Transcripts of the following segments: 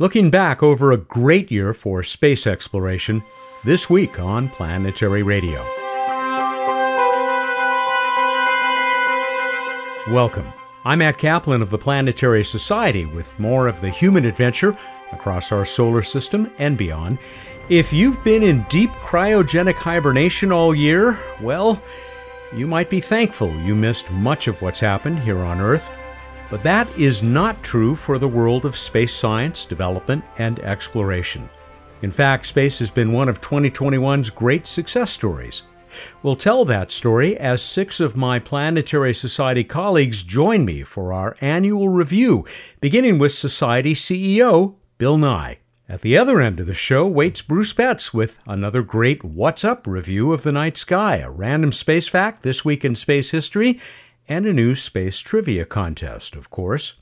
Looking back over a great year for space exploration, this week on Planetary Radio. Welcome. I'm Matt Kaplan of the Planetary Society with more of the human adventure across our solar system and beyond. If you've been in deep cryogenic hibernation all year, well, you might be thankful you missed much of what's happened here on Earth. But that is not true for the world of space science, development, and exploration. In fact, space has been one of 2021's great success stories. We'll tell that story as six of my Planetary Society colleagues join me for our annual review, beginning with Society CEO Bill Nye. At the other end of the show waits Bruce Betts with another great What's Up review of the night sky, a random space fact this week in space history, and a new space trivia contest, of course.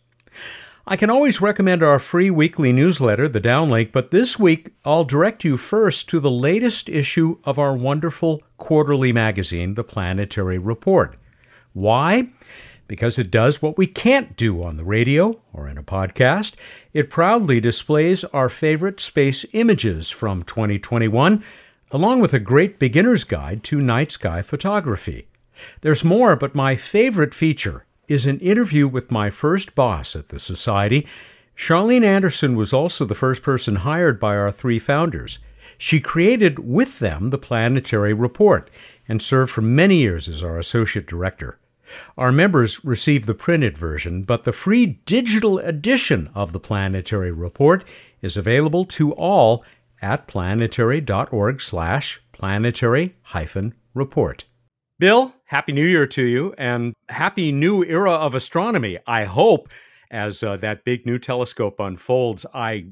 I can always recommend our free weekly newsletter, The Downlink, but this week I'll direct you first to the latest issue of our wonderful quarterly magazine, The Planetary Report. Why? Because it does what we can't do on the radio or in a podcast. It proudly displays our favorite space images from 2021, along with a great beginner's guide to night sky photography. There's more, but my favorite feature is an interview with my first boss at the Society. Charlene Anderson was also the first person hired by our three founders. She created with them the Planetary Report and served for many years as our associate director. Our members receive the printed version, but the free digital edition of the Planetary Report is available to all at planetary.org slash planetary-report. Bill, Happy New Year to you and happy new era of astronomy, I hope, as uh, that big new telescope unfolds. I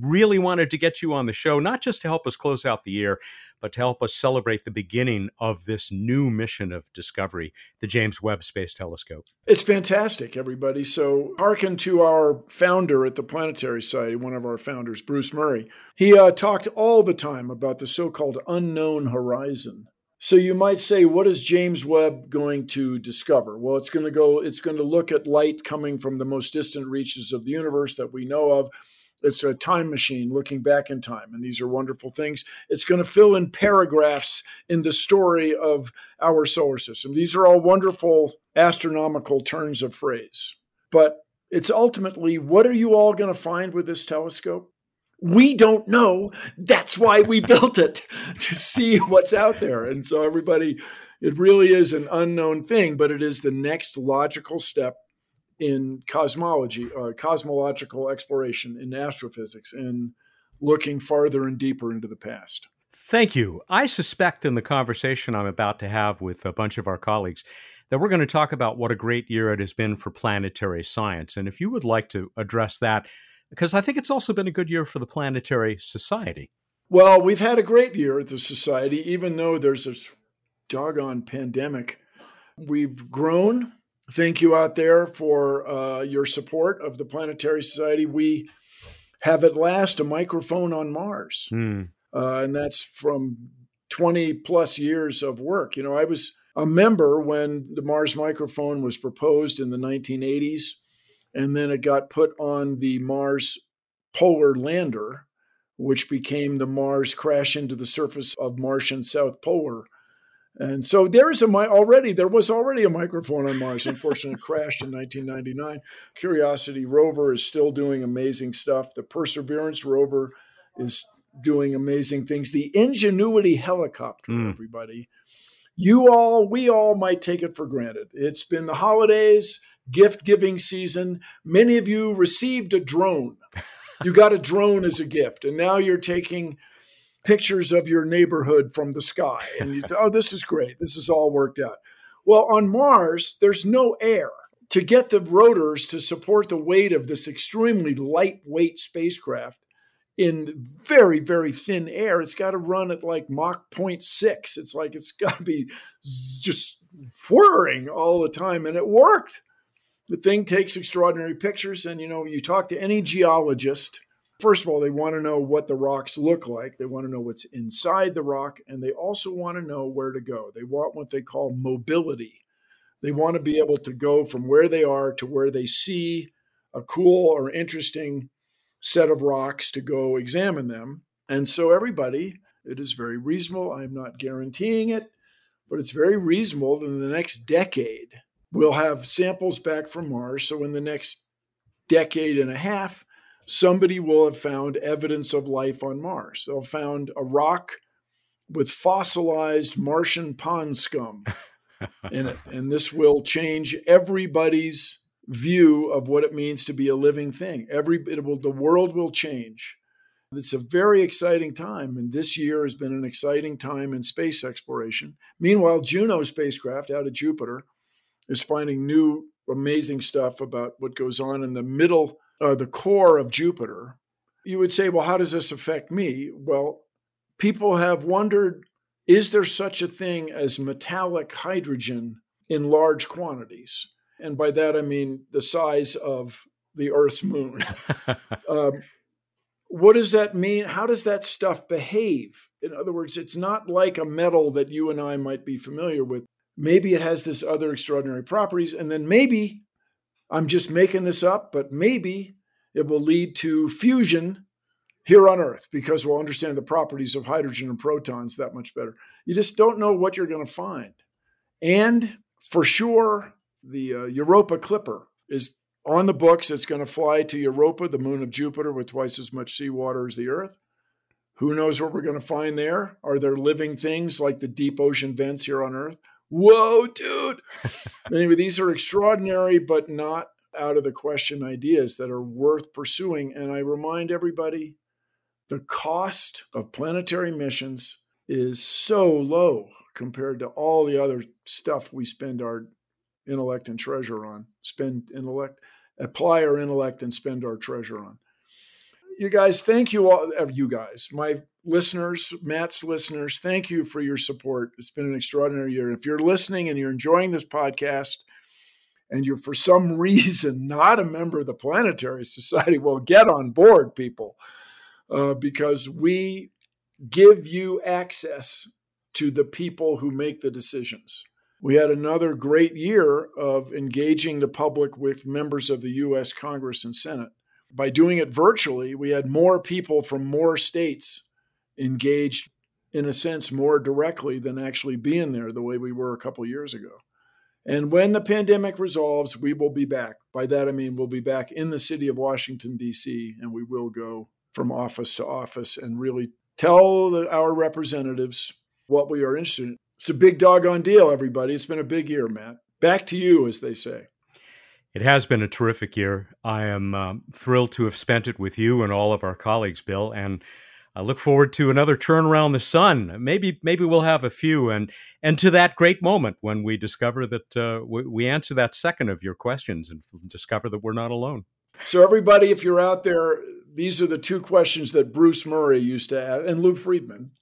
really wanted to get you on the show, not just to help us close out the year, but to help us celebrate the beginning of this new mission of discovery, the James Webb Space Telescope. It's fantastic, everybody. So, hearken to our founder at the Planetary Society, one of our founders, Bruce Murray. He uh, talked all the time about the so called unknown horizon. So you might say, what is James Webb going to discover? Well, it's going to go, it's going to look at light coming from the most distant reaches of the universe that we know of. It's a time machine looking back in time. And these are wonderful things. It's going to fill in paragraphs in the story of our solar system. These are all wonderful astronomical turns of phrase. But it's ultimately what are you all going to find with this telescope? We don't know. That's why we built it to see what's out there. And so, everybody, it really is an unknown thing, but it is the next logical step in cosmology, uh, cosmological exploration in astrophysics, and looking farther and deeper into the past. Thank you. I suspect in the conversation I'm about to have with a bunch of our colleagues that we're going to talk about what a great year it has been for planetary science. And if you would like to address that, because I think it's also been a good year for the Planetary Society. Well, we've had a great year at the Society, even though there's this doggone pandemic. We've grown. Thank you out there for uh, your support of the Planetary Society. We have at last a microphone on Mars. Mm. Uh, and that's from 20 plus years of work. You know, I was a member when the Mars microphone was proposed in the 1980s and then it got put on the Mars polar lander, which became the Mars crash into the surface of Martian South Polar. And so there is a already there was already a microphone on Mars. Unfortunately, crashed in 1999. Curiosity rover is still doing amazing stuff. The Perseverance rover is doing amazing things. The Ingenuity helicopter, mm. everybody. You all, we all might take it for granted. It's been the holidays gift giving season. Many of you received a drone. You got a drone as a gift, and now you're taking pictures of your neighborhood from the sky. And you say, oh, this is great. This is all worked out. Well, on Mars, there's no air. To get the rotors to support the weight of this extremely lightweight spacecraft in very, very thin air, it's got to run at like Mach 0.6. It's like it's got to be just whirring all the time. And it worked the thing takes extraordinary pictures. And, you know, you talk to any geologist, first of all, they want to know what the rocks look like. They want to know what's inside the rock. And they also want to know where to go. They want what they call mobility. They want to be able to go from where they are to where they see a cool or interesting set of rocks to go examine them. And so, everybody, it is very reasonable. I'm not guaranteeing it, but it's very reasonable that in the next decade, we'll have samples back from Mars. So, in the next decade and a half, somebody will have found evidence of life on Mars. They'll have found a rock with fossilized Martian pond scum in it. And this will change everybody's view of what it means to be a living thing. Every it will the world will change. It's a very exciting time, and this year has been an exciting time in space exploration. Meanwhile, Juno spacecraft out of Jupiter is finding new amazing stuff about what goes on in the middle, uh, the core of Jupiter. You would say, well, how does this affect me? Well, people have wondered is there such a thing as metallic hydrogen in large quantities? And by that, I mean the size of the Earth's moon. um, what does that mean? How does that stuff behave? In other words, it's not like a metal that you and I might be familiar with. Maybe it has this other extraordinary properties, and then maybe I'm just making this up, but maybe it will lead to fusion here on Earth because we'll understand the properties of hydrogen and protons that much better. You just don't know what you're going to find. And for sure, the uh, Europa Clipper is on the books. It's going to fly to Europa, the moon of Jupiter, with twice as much seawater as the Earth. Who knows what we're going to find there? Are there living things like the deep ocean vents here on Earth? Whoa, dude. anyway, these are extraordinary, but not out of the question ideas that are worth pursuing. And I remind everybody the cost of planetary missions is so low compared to all the other stuff we spend our intellect and treasure on. Spend intellect, apply our intellect and spend our treasure on. You guys, thank you all, uh, you guys, my listeners, Matt's listeners, thank you for your support. It's been an extraordinary year. If you're listening and you're enjoying this podcast, and you're for some reason not a member of the Planetary Society, well, get on board, people uh, because we give you access to the people who make the decisions. We had another great year of engaging the public with members of the US Congress and Senate. By doing it virtually, we had more people from more states engaged, in a sense, more directly than actually being there the way we were a couple years ago. And when the pandemic resolves, we will be back. By that, I mean we'll be back in the city of Washington, D.C., and we will go from office to office and really tell the, our representatives what we are interested in. It's a big doggone deal, everybody. It's been a big year, Matt. Back to you, as they say. It has been a terrific year. I am um, thrilled to have spent it with you and all of our colleagues, Bill, and I look forward to another turn around the sun. Maybe, maybe we'll have a few, and and to that great moment when we discover that uh, we, we answer that second of your questions and discover that we're not alone. So, everybody, if you're out there, these are the two questions that Bruce Murray used to ask, and Lou Friedman.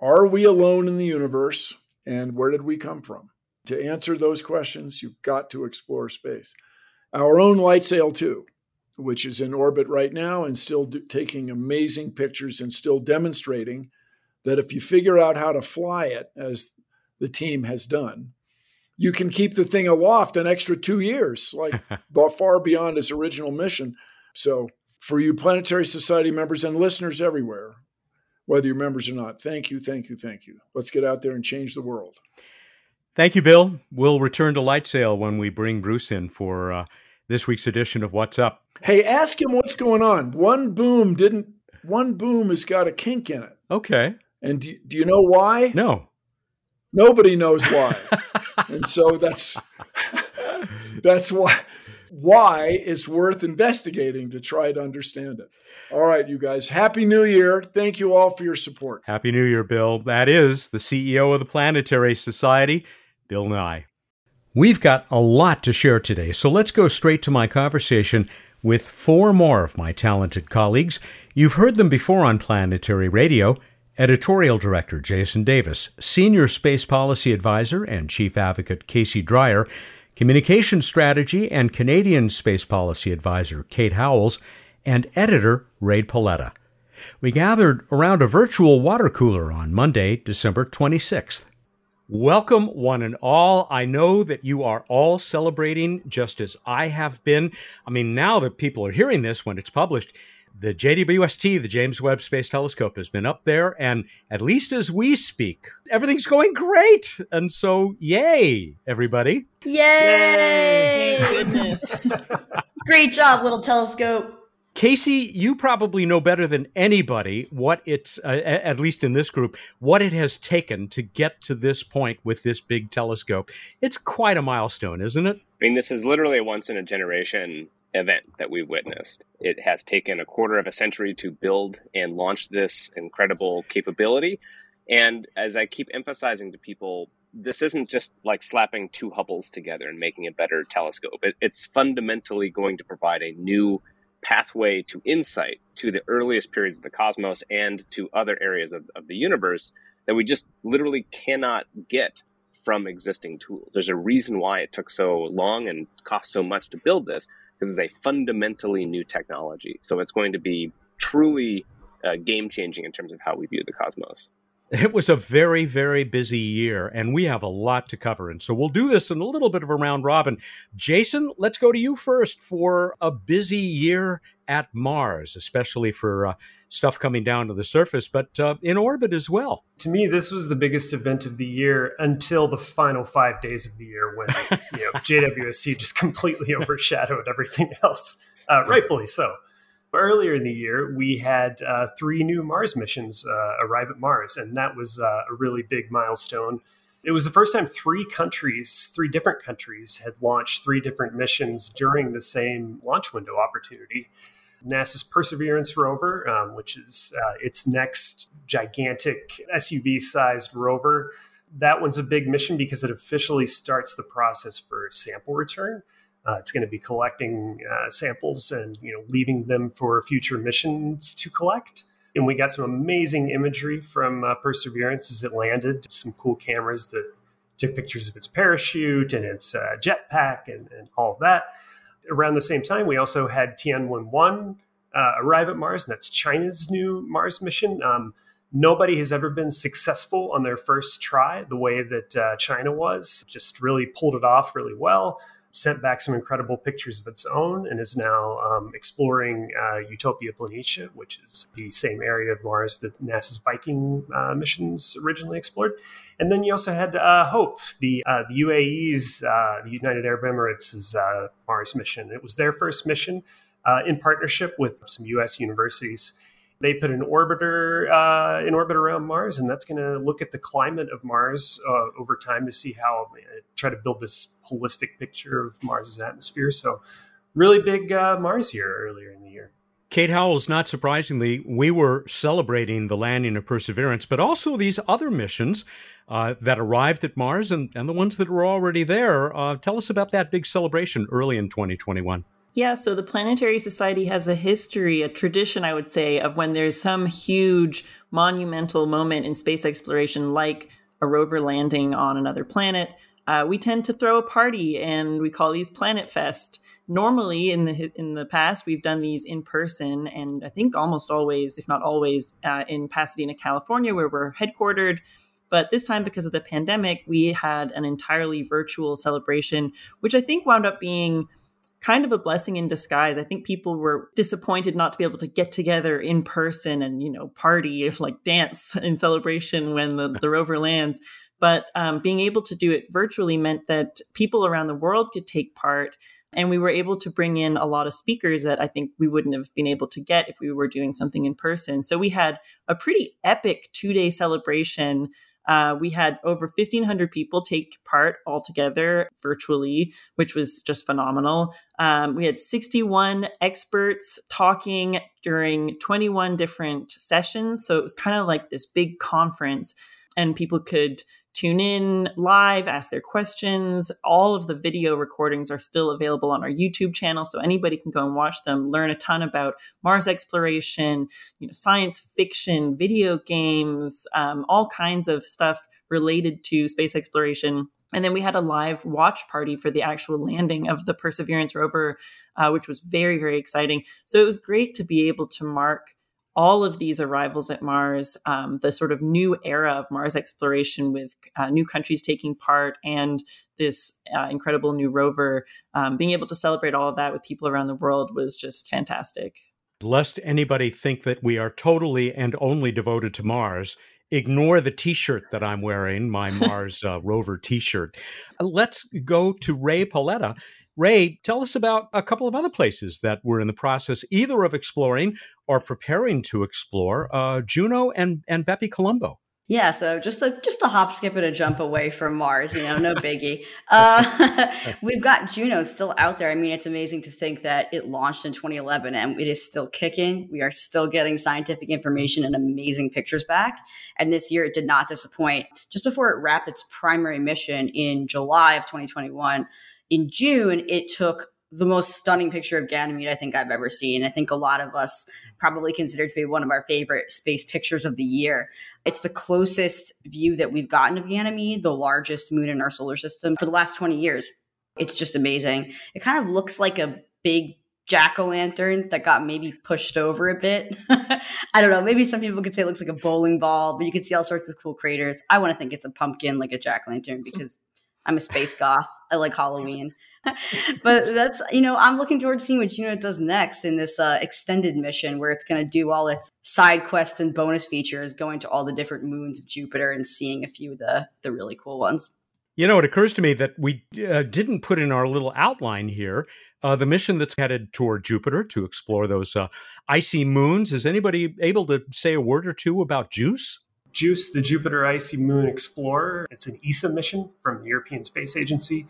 Are we alone in the universe? And where did we come from? To answer those questions, you've got to explore space. Our own LightSail 2, which is in orbit right now and still do, taking amazing pictures and still demonstrating that if you figure out how to fly it, as the team has done, you can keep the thing aloft an extra two years, like far beyond its original mission. So, for you Planetary Society members and listeners everywhere, whether you're members or not, thank you, thank you, thank you. Let's get out there and change the world. Thank you, Bill. We'll return to LightSail when we bring Bruce in for uh, this week's edition of What's Up. Hey, ask him what's going on. One boom didn't. One boom has got a kink in it. Okay. And do, do you know why? No. Nobody knows why. and so that's that's why why it's worth investigating to try to understand it. All right, you guys. Happy New Year. Thank you all for your support. Happy New Year, Bill. That is the CEO of the Planetary Society, Bill Nye. We've got a lot to share today, so let's go straight to my conversation with four more of my talented colleagues. You've heard them before on Planetary Radio. Editorial Director Jason Davis, Senior Space Policy Advisor and Chief Advocate Casey Dreyer, Communication Strategy and Canadian Space Policy Advisor Kate Howells, and Editor Rae Paoletta. We gathered around a virtual water cooler on Monday, December 26th. Welcome, one and all. I know that you are all celebrating just as I have been. I mean, now that people are hearing this when it's published, the JWST, the James Webb Space Telescope, has been up there, and at least as we speak, everything's going great. And so, yay, everybody! Yay! yay. Goodness! Great job, little telescope. Casey, you probably know better than anybody what it's, uh, at least in this group, what it has taken to get to this point with this big telescope. It's quite a milestone, isn't it? I mean, this is literally a once in a generation event that we've witnessed. It has taken a quarter of a century to build and launch this incredible capability. And as I keep emphasizing to people, this isn't just like slapping two Hubbles together and making a better telescope. It, it's fundamentally going to provide a new pathway to insight to the earliest periods of the cosmos and to other areas of, of the universe that we just literally cannot get from existing tools. There's a reason why it took so long and cost so much to build this because it's a fundamentally new technology. So it's going to be truly uh, game changing in terms of how we view the cosmos. It was a very, very busy year, and we have a lot to cover. And so we'll do this in a little bit of a round robin. Jason, let's go to you first for a busy year at Mars, especially for uh, stuff coming down to the surface, but uh, in orbit as well. To me, this was the biggest event of the year until the final five days of the year when you know JWST just completely overshadowed everything else, uh, rightfully so. But earlier in the year, we had uh, three new Mars missions uh, arrive at Mars, and that was uh, a really big milestone. It was the first time three countries, three different countries, had launched three different missions during the same launch window opportunity. NASA's Perseverance rover, um, which is uh, its next gigantic SUV sized rover. That one's a big mission because it officially starts the process for sample return. Uh, it's going to be collecting uh, samples and you know leaving them for future missions to collect. And we got some amazing imagery from uh, Perseverance as it landed. Some cool cameras that took pictures of its parachute and its uh, jetpack and, and all of that around the same time, we also had Tianwen-1 uh, arrive at Mars, and that's China's new Mars mission. Um, nobody has ever been successful on their first try the way that uh, China was. Just really pulled it off really well. Sent back some incredible pictures of its own and is now um, exploring uh, Utopia Planitia, which is the same area of Mars that NASA's Viking uh, missions originally explored. And then you also had uh, Hope, the uh, the UAE's, uh, the United Arab Emirates' uh, Mars mission. It was their first mission in partnership with some U.S. universities. They put an orbiter uh, in orbit around Mars, and that's going to look at the climate of Mars over time to see how try to build this holistic picture of Mars's atmosphere. So, really big Mars year earlier in the year. Kate Howells, not surprisingly, we were celebrating the landing of Perseverance, but also these other missions uh, that arrived at Mars and, and the ones that were already there. Uh, tell us about that big celebration early in 2021. Yeah, so the Planetary Society has a history, a tradition, I would say, of when there's some huge monumental moment in space exploration, like a rover landing on another planet. Uh, we tend to throw a party and we call these Planet Fest normally in the in the past we've done these in person and i think almost always if not always uh, in pasadena california where we're headquartered but this time because of the pandemic we had an entirely virtual celebration which i think wound up being kind of a blessing in disguise i think people were disappointed not to be able to get together in person and you know party like dance in celebration when the, the rover lands but um, being able to do it virtually meant that people around the world could take part and we were able to bring in a lot of speakers that I think we wouldn't have been able to get if we were doing something in person. So we had a pretty epic two day celebration. Uh, we had over 1,500 people take part altogether virtually, which was just phenomenal. Um, we had 61 experts talking during 21 different sessions. So it was kind of like this big conference, and people could tune in live, ask their questions. All of the video recordings are still available on our YouTube channel, so anybody can go and watch them, learn a ton about Mars exploration, you know, science fiction, video games, um, all kinds of stuff related to space exploration. And then we had a live watch party for the actual landing of the Perseverance rover, uh, which was very, very exciting. So it was great to be able to mark all of these arrivals at Mars, um, the sort of new era of Mars exploration with uh, new countries taking part and this uh, incredible new rover, um, being able to celebrate all of that with people around the world was just fantastic. lest anybody think that we are totally and only devoted to Mars, ignore the t-shirt that I'm wearing, my Mars uh, rover t-shirt. Uh, let's go to Rae Paoletta. Rae, tell us about a couple of other places that we're in the process either of exploring or preparing to explore, uh, Juno and, and BepiColombo. Yeah, so just a just a hop, skip, and a jump away from Mars, you know, no biggie. Uh, we've got Juno still out there. I mean, it's amazing to think that it launched in 2011 and it is still kicking. We are still getting scientific information and amazing pictures back. And this year, it did not disappoint. Just before it wrapped its primary mission in July of 2021, in June, it took the most stunning picture of Ganymede I think I've ever seen. I think a lot of us probably consider to be one of our favorite space pictures of the year. It's the closest view that we've gotten of Ganymede, the largest moon in our solar system for the last 20 years. It's just amazing. It kind of looks like a big jack o' lantern that got maybe pushed over a bit. I don't know. Maybe some people could say it looks like a bowling ball, but you can see all sorts of cool craters. I want to think it's a pumpkin like a jack o' lantern because I'm a space goth. I like Halloween. but that's you know i'm looking towards seeing what Juno does next in this uh, extended mission where it's going to do all its side quests and bonus features going to all the different moons of jupiter and seeing a few of the the really cool ones you know it occurs to me that we uh, didn't put in our little outline here uh, the mission that's headed toward Jupiter to explore those uh, icy moons. Is anybody able to say a word or two about JUICE? JUICE, the Jupiter Icy Moon Explorer. It's an ESA mission from the European Space Agency.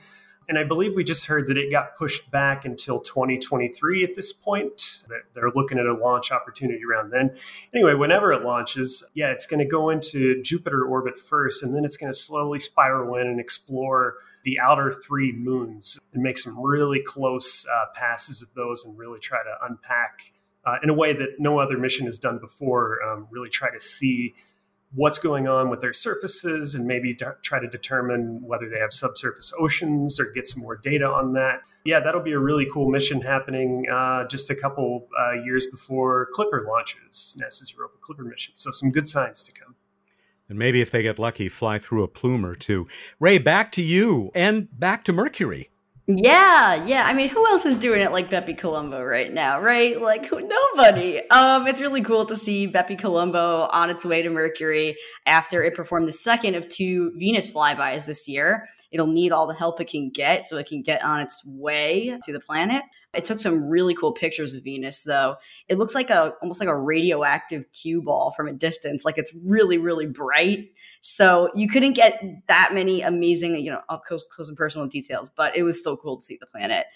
And I believe we just heard that it got pushed back until 2023 at this point. They're looking at a launch opportunity around then. Anyway, whenever it launches, yeah, it's going to go into Jupiter orbit first, and then it's going to slowly spiral in and explore the outer three moons and make some really close uh, passes of those and really try to unpack uh, in a way that no other mission has done before, um, really try to see what's going on with their surfaces and maybe de- try to determine whether they have subsurface oceans or get some more data on that. Yeah, that'll be a really cool mission happening uh, just a couple uh, years before Clipper launches, NASA's Europa Clipper mission. So some good signs to come. And maybe if they get lucky, fly through a plume or two. Rae, back to you and back to Mercury. Yeah, yeah. I mean, who else is doing it like BepiColombo right now, right? Like who, nobody. Um, it's really cool to see BepiColombo on its way to Mercury after it performed the second of two Venus flybys this year. It'll need all the help it can get so it can get on its way to the planet. It took some really cool pictures of Venus, though. It looks like a almost like a radioactive cue ball from a distance. Like it's really, really bright so you couldn't get that many amazing, you know, up close, close and personal details, but it was still cool to see the planet.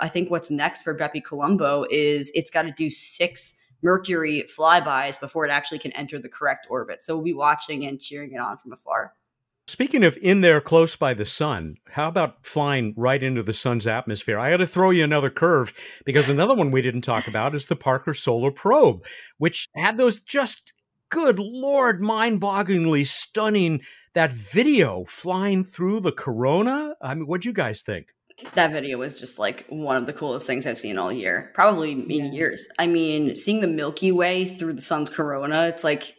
I think what's next for BepiColombo is it's got to do six Mercury flybys before it actually can enter the correct orbit. So we'll be watching and cheering it on from afar. Speaking of in there close by the sun, how about flying right into the sun's atmosphere? I got to throw you another curve because another one we didn't talk about is the Parker Solar Probe, which had those just good lord, mind bogglingly stunning that video flying through the corona. I mean, what do you guys think? That video was just like one of the coolest things I've seen all year, probably in yeah. years. I mean, seeing the Milky Way through the sun's corona, it's like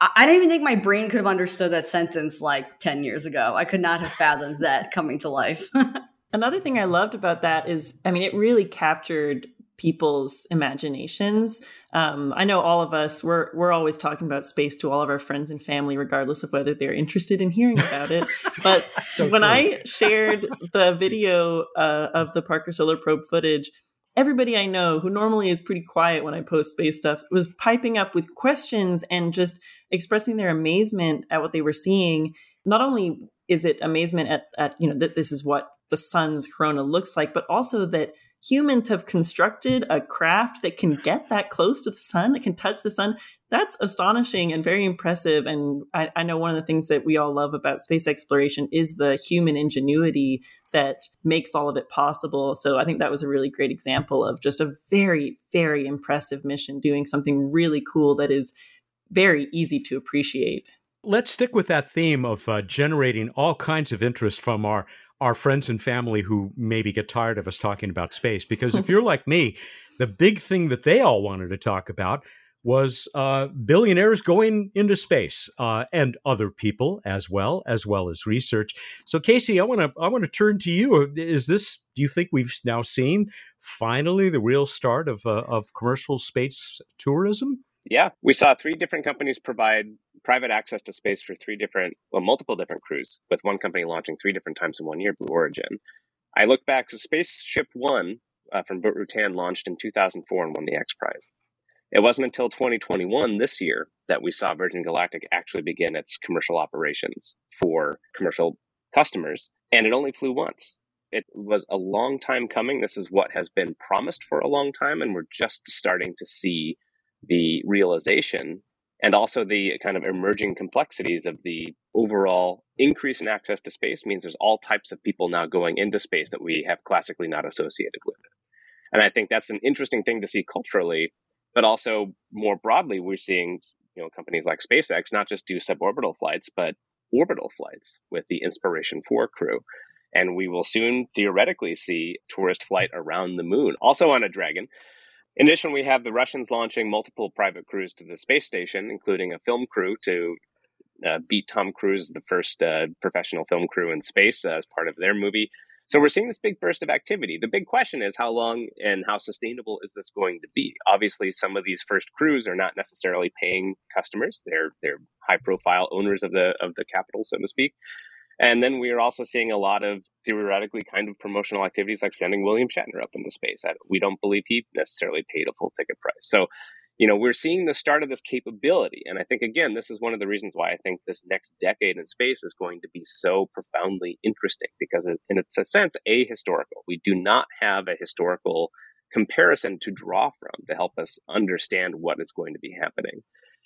I don't even think my brain could have understood that sentence like 10 years ago. I could not have fathomed that coming to life. Another thing I loved about that is, I mean, it really captured people's imaginations. Um, I know all of us we're we're always talking about space to all of our friends and family, regardless of whether they're interested in hearing about it. But so when I shared the video uh, of the Parker Solar Probe footage, everybody I know who normally is pretty quiet when I post space stuff was piping up with questions and just expressing their amazement at what they were seeing. Not only is it amazement at, at you know that this is what the sun's corona looks like, but also that humans have constructed a craft that can get that close to the sun, that can touch the sun. That's astonishing and very impressive. And I, I, know one of the things that we all love about space exploration is the human ingenuity that makes all of it possible. So I think that was a really great example of just a very, very impressive mission doing something really cool that is very easy to appreciate. Let's stick with that theme of uh, generating all kinds of interest from our our friends and family who maybe get tired of us talking about space. Because if you're like me, the big thing that they all wanted to talk about was uh, billionaires going into space uh, and other people as well, as well as research. So, Casey, I want to I want to turn to you. Is this? Do you think we've now seen finally the real start of uh, of commercial space tourism? Yeah, we saw three different companies provide private access to space for three different, well, multiple different crews, with one company launching three different times in one year, Blue Origin. I look back, so Spaceship One uh, from Burt Rutan launched in 2004 and won the X Prize. It wasn't until 2021, this year, that we saw Virgin Galactic actually begin its commercial operations for commercial customers, and it only flew once. It was a long time coming. This is what has been promised for a long time, and we're just starting to see the realization and also the kind of emerging complexities of the overall increase in access to space means there's all types of people now going into space that we have classically not associated with it. And I think that's an interesting thing to see culturally but also more broadly, we're seeing you know companies like SpaceX not just do suborbital flights, but orbital flights with the Inspiration 4 crew. And we will soon theoretically see tourist flight around the moon, also on a Dragon. In addition, we have the Russians launching multiple private crews to the space station, including a film crew to uh, beat Tom Cruise, the first uh, professional film crew in space, uh, as part of their movie. So we're seeing this big burst of activity. The big question is how long and how sustainable is this going to be? Obviously, some of these first crews are not necessarily paying customers. They're they're high profile owners of the of the capital, so to speak. And then we are also seeing a lot of theoretically kind of promotional activities like sending William Shatner up into space. We don't believe he necessarily paid a full ticket price. So you know, we're seeing the start of this capability. And I think, again, this is one of the reasons why I think this next decade in space is going to be so profoundly interesting because, it, in its a sense, ahistorical. We do not have a historical comparison to draw from to help us understand what is going to be happening.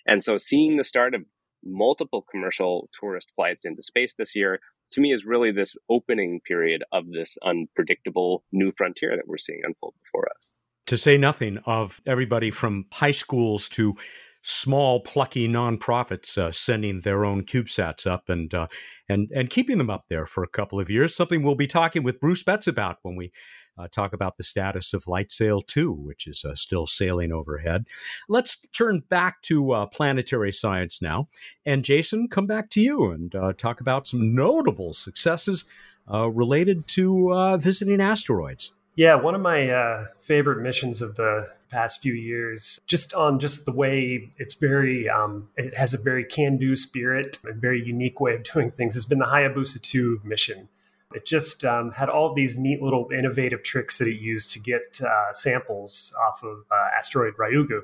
And so, seeing the start of multiple commercial tourist flights into space this year, to me, is really this opening period of this unpredictable new frontier that we're seeing unfold before us to say nothing of everybody from high schools to small plucky nonprofits uh, sending their own CubeSats up and uh, and and keeping them up there for a couple of years. Something we'll be talking with Bruce Betts about when we uh, talk about the status of LightSail 2, which is uh, still sailing overhead. Let's turn back to uh, planetary science now, and Jason, come back to you and uh, talk about some notable successes related to visiting asteroids. Yeah, one of my uh, favorite missions of the past few years, just on just the way it's very, um, it has a very can-do spirit, a very unique way of doing things, has been the Hayabusa 2 mission. It just um, had all these neat little innovative tricks that it used to get uh, samples off of uh, asteroid Ryugu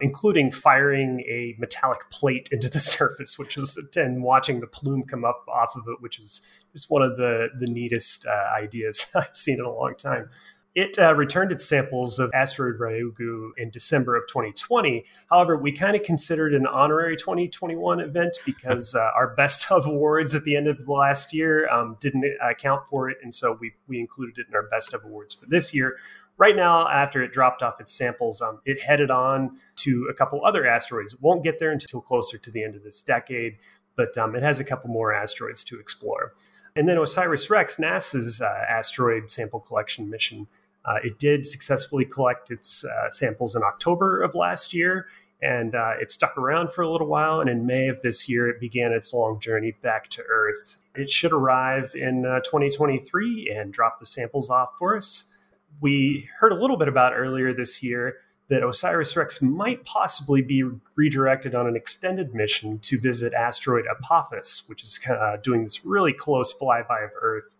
including firing a metallic plate into the surface, which was and watching the plume come up off of it, which was just one of the the neatest uh, ideas I've seen in a long time. It uh, returned its samples of asteroid Ryugu in December of 2020. However, we kind of considered an honorary 2021 event because uh, our best of awards at the end of the last year um, didn't account for it, and so we we included it in our best of awards for this year right now, after it dropped off its samples, um, it headed on to a couple other asteroids. It won't get there until closer to the end of this decade, but um, it has a couple more asteroids to explore. And then OSIRIS REx, NASA's uh, asteroid sample collection mission, uh, it did successfully collect its uh, samples in October of last year. And uh, it stuck around for a little while. And in May of this year, it began its long journey back to Earth. It should arrive in uh, 2023 and drop the samples off for us we heard a little bit about earlier this year that OSIRIS REx might possibly be redirected on an extended mission to visit asteroid Apophis, which is uh, doing this really close flyby of Earth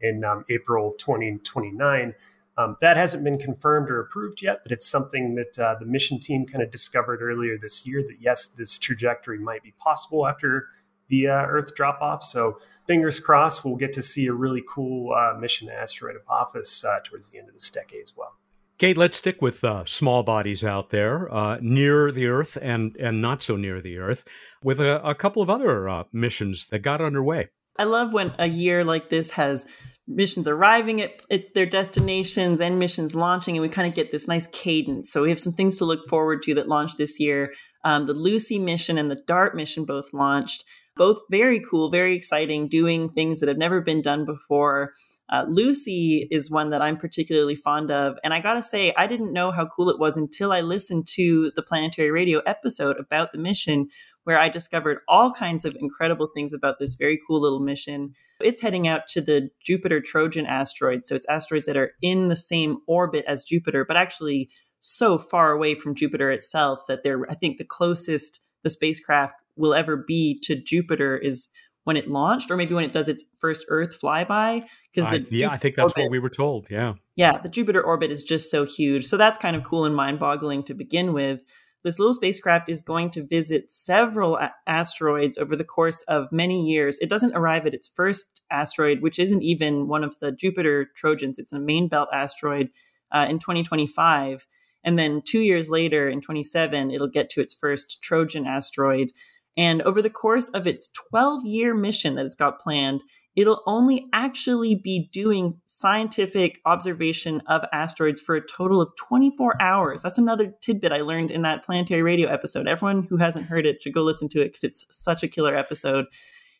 in um, April 2029. Um, that hasn't been confirmed or approved yet, but it's something that uh, the mission team kind of discovered earlier this year that yes, this trajectory might be possible after the uh, Earth drop off. So fingers crossed, we'll get to see a really cool uh, mission to asteroid Apophis uh, towards the end of this decade as well. Kate, let's stick with uh, small bodies out there uh, near the Earth and and not so near the Earth, with a, a couple of other uh, missions that got underway. I love when a year like this has missions arriving at, at, their destinations and missions launching, and we kind of get this nice cadence. So we have some things to look forward to that launched this year. Um, the Lucy mission and the DART mission both launched both very cool, very exciting, doing things that have never been done before. Uh, Lucy is one that I'm particularly fond of. And I gotta say, I didn't know how cool it was until I listened to the Planetary Radio episode about the mission, where I discovered all kinds of incredible things about this very cool little mission. It's heading out to the Jupiter Trojan asteroid. So it's asteroids that are in the same orbit as Jupiter, but actually so far away from Jupiter itself that they're, I think, the closest the spacecraft will ever be to Jupiter is when it launched, or maybe when it does its first Earth flyby. Because yeah, Jupiter I think that's orbit, what we were told. Yeah, yeah, the Jupiter orbit is just so huge, so that's kind of cool and mind-boggling to begin with. This little spacecraft is going to visit several a- asteroids over the course of many years. It doesn't arrive at its first asteroid, which isn't even one of the Jupiter Trojans. It's a main belt asteroid uh, in 2025. And then two years later, in 27, it'll get to its first Trojan asteroid. And over the course of its 12 year mission that it's got planned, it'll only actually be doing scientific observation of asteroids for a total of 24 hours. That's another tidbit I learned in that planetary radio episode. Everyone who hasn't heard it should go listen to it because it's such a killer episode.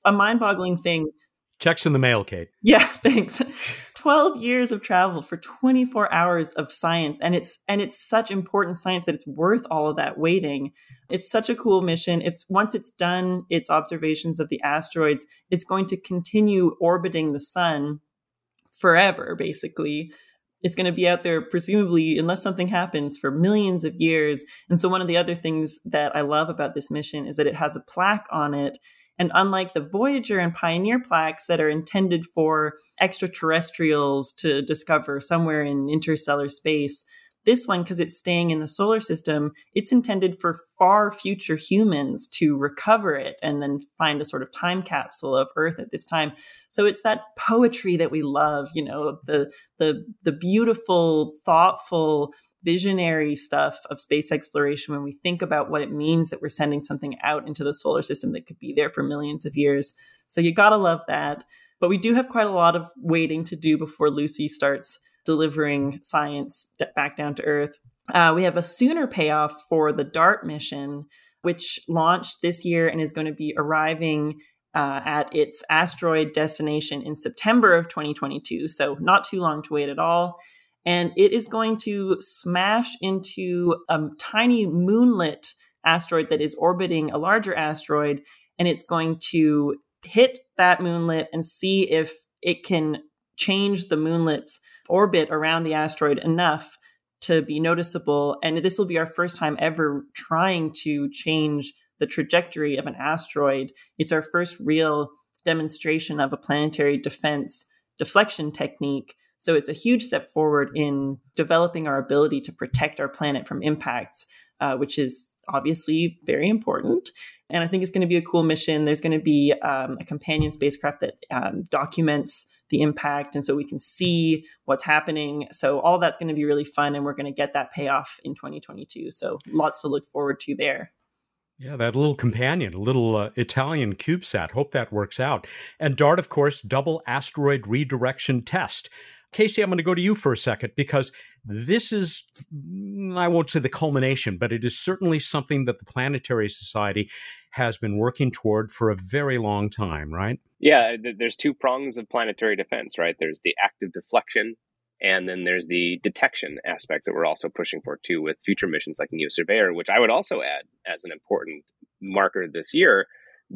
A mind boggling thing Checks in the mail, Kate. Yeah, thanks. 12 years of travel for 24 hours of science and it's and it's such important science that it's worth all of that waiting. It's such a cool mission. It's once it's done its observations of the asteroids, it's going to continue orbiting the sun forever basically. It's going to be out there presumably unless something happens for millions of years. And so one of the other things that I love about this mission is that it has a plaque on it and unlike the Voyager and Pioneer plaques that are intended for extraterrestrials to discover somewhere in interstellar space, this one, because it's staying in the solar system, it's intended for far future humans to recover it and then find a sort of time capsule of Earth at this time. So it's that poetry that we love, you know, the the the beautiful, thoughtful visionary stuff of space exploration when we think about what it means that we're sending something out into the solar system that could be there for millions of years. So you gotta love that. But we do have quite a lot of waiting to do before Lucy starts delivering science back down to Earth. Uh, we have a sooner payoff for the DART mission, which launched this year and is going to be arriving uh, at its asteroid destination in September of 2022. So, not too long to wait at all and it is going to smash into a tiny moonlet asteroid that is orbiting a larger asteroid and it's going to hit that moonlet and see if it can change the moonlet's orbit around the asteroid enough to be noticeable. And this will be our first time ever trying to change the trajectory of an asteroid. It's our first real demonstration of a planetary defense deflection technique so it's a huge step forward in developing our ability to protect our planet from impacts, uh, which is obviously very important. And I think it's going to be a cool mission. There's going to be um, a companion spacecraft that um, documents the impact. And so we can see what's happening. So all that's going to be really fun. And we're going to get that payoff in 2022. So lots to look forward to there. Yeah, that little companion, a little uh, Italian CubeSat. Hope that works out. And DART, of course, double asteroid redirection test. Casey, I'm going to go to you for a second because this is, mm, I won't say the culmination, but it is certainly something that the Planetary Society has been working toward for a very long time, right? Yeah, there's two prongs of planetary defense, right? There's the active deflection, and then there's the detection aspect that we're also pushing for too with future missions like NEO Surveyor, which I would also add as an important marker this year,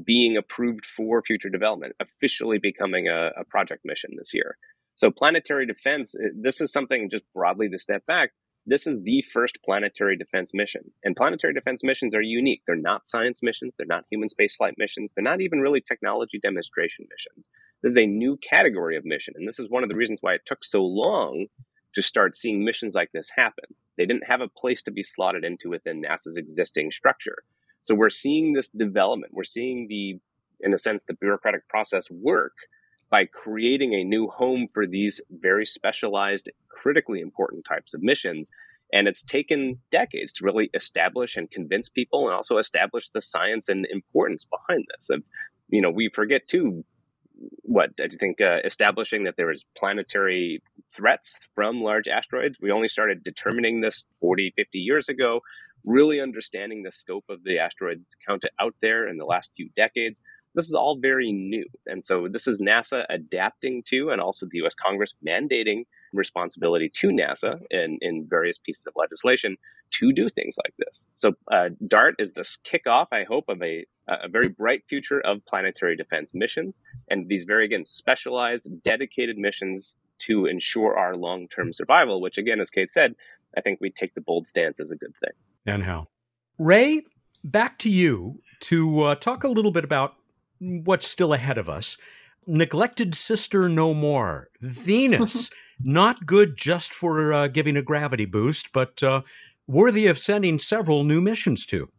being approved for future development, officially becoming a, a project mission this year. So planetary defense, eh, this is something just broadly to step back. This is the first planetary defense mission. And planetary defense missions are unique. They're not science missions. They're not human spaceflight missions. They're not even really technology demonstration missions. This is a new category of mission. And this is one of the reasons why it took so long to start seeing missions like this happen. They didn't have a place to be slotted into within NASA's existing structure. So we're seeing this development. We're seeing the, in a sense, the bureaucratic process work by creating a new home for these very specialized, critically important types of missions. And it's taken decades to really establish and convince people and also establish the science and importance behind this. And, you know, we forget too what I think uh, establishing that there was planetary threats from large asteroids. We only started determining this 40, 50 years ago, really understanding the scope of the asteroids counted out there in the last few decades. This is all very new. And so this is NASA adapting to, and also the US Congress mandating responsibility to NASA in, in various pieces of legislation to do things like this. So uh, DART is this kickoff, I hope, of a, a very bright future of planetary defense missions and these very, again, specialized, dedicated missions to ensure our long term survival, which, again, as Kate said, I think we take the bold stance as a good thing. And how? Rae, back to you to uh, talk a little bit about what's still ahead of us. Neglected Sister No More, Venus. Not good just for uh, giving a gravity boost, but uh, worthy of sending several new missions to.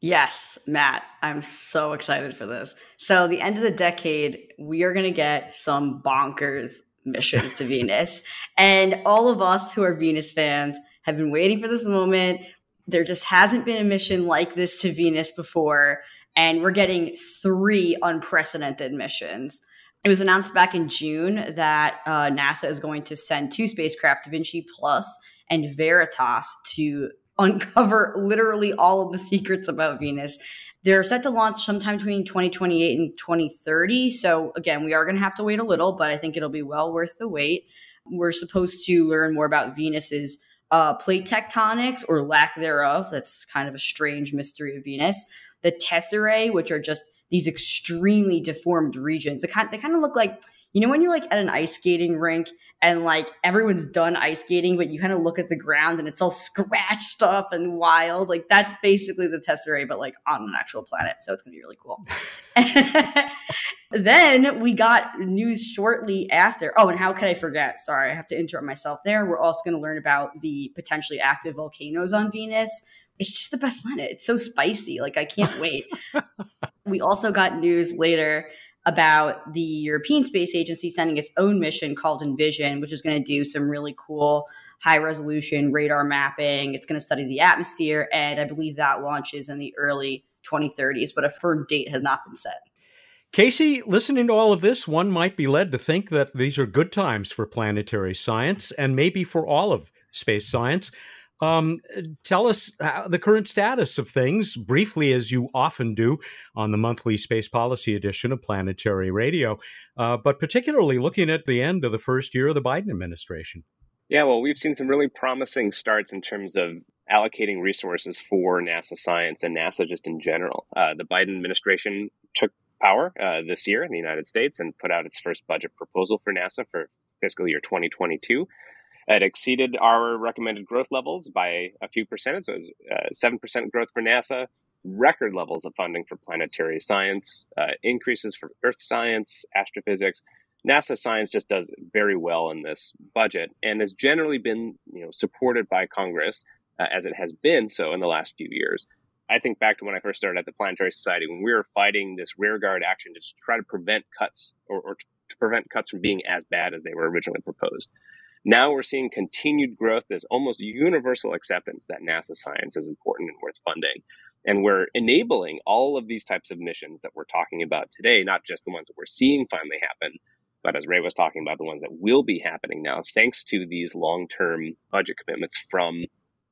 Yes, Matt, I'm so excited for this. So, the end of the decade, we are going to get some bonkers missions to Venus. And all of us who are Venus fans have been waiting for this moment. There just hasn't been a mission like this to Venus before. And we're getting three unprecedented missions. It was announced back in June that uh, NASA is going to send two spacecraft, Da Vinci Plus and Veritas, to uncover literally all of the secrets about Venus. They're set to launch sometime between 2028 and 2030. So, again, we are going to have to wait a little, but I think it'll be well worth the wait. We're supposed to learn more about Venus's uh, plate tectonics or lack thereof. That's kind of a strange mystery of Venus. The tesserae, which are just these extremely deformed regions. They kind, they kind of look like you know when you're like at an ice skating rink and like everyone's done ice skating but you kind of look at the ground and it's all scratched up and wild? Like that's basically the tesserae but like on an actual planet so it's gonna be really cool. Then we got news shortly after oh and how could i forget? Sorry i have to interrupt myself there. We're also going to learn about the potentially active volcanoes on venus it's just the best planet it's so spicy like i can't wait we also got news later about the European Space Agency sending its own mission called Envision, which is going to do some really cool high resolution radar mapping. It's going to study the atmosphere, and I believe that launches in the early 2030s, but a firm date has not been set. Casey, listening to all of this, one might be led to think that these are good times for planetary science and maybe for all of space science. Um, tell us the current status of things briefly, as you often do on the monthly space policy edition of Planetary Radio, uh, but particularly looking at the end of the first year of the Biden administration. Yeah, well, we've seen some really promising starts in terms of allocating resources for NASA science and NASA just in general. Uh, the Biden administration took power uh, this year in the United States and put out its first budget proposal for NASA for fiscal year 2022. It exceeded our recommended growth levels by a few percent. So it was uh, 7% growth for NASA, record levels of funding for planetary science, uh, increases for earth science, astrophysics. NASA science just does very well in this budget and has generally been you know, supported by Congress uh, as it has been so in the last few years. I think back to when I first started at the Planetary Society when we were fighting this rearguard action to try to prevent cuts or, or to prevent cuts from being as bad as they were originally proposed. Now we're seeing continued growth. There's almost universal acceptance that NASA science is important and worth funding. And we're enabling all of these types of missions that we're talking about today, not just the ones that we're seeing finally happen, but as Rae was talking about, the ones that will be happening now, thanks to these long term budget commitments from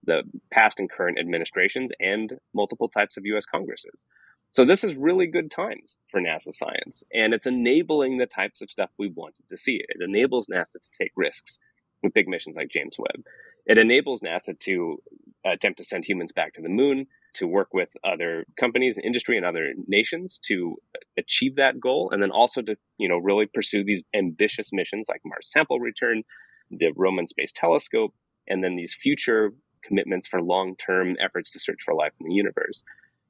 the past and current administrations and multiple types of US Congresses. So this is really good times for NASA science, and it's enabling the types of stuff we wanted to see. It enables NASA to take risks with big missions like James Webb. It enables NASA to attempt to send humans back to the moon, to work with other companies, and industry, and other nations to achieve that goal, and then also to you know really pursue these ambitious missions like Mars sample return, the Roman Space Telescope, and then these future commitments for long-term efforts to search for life in the universe.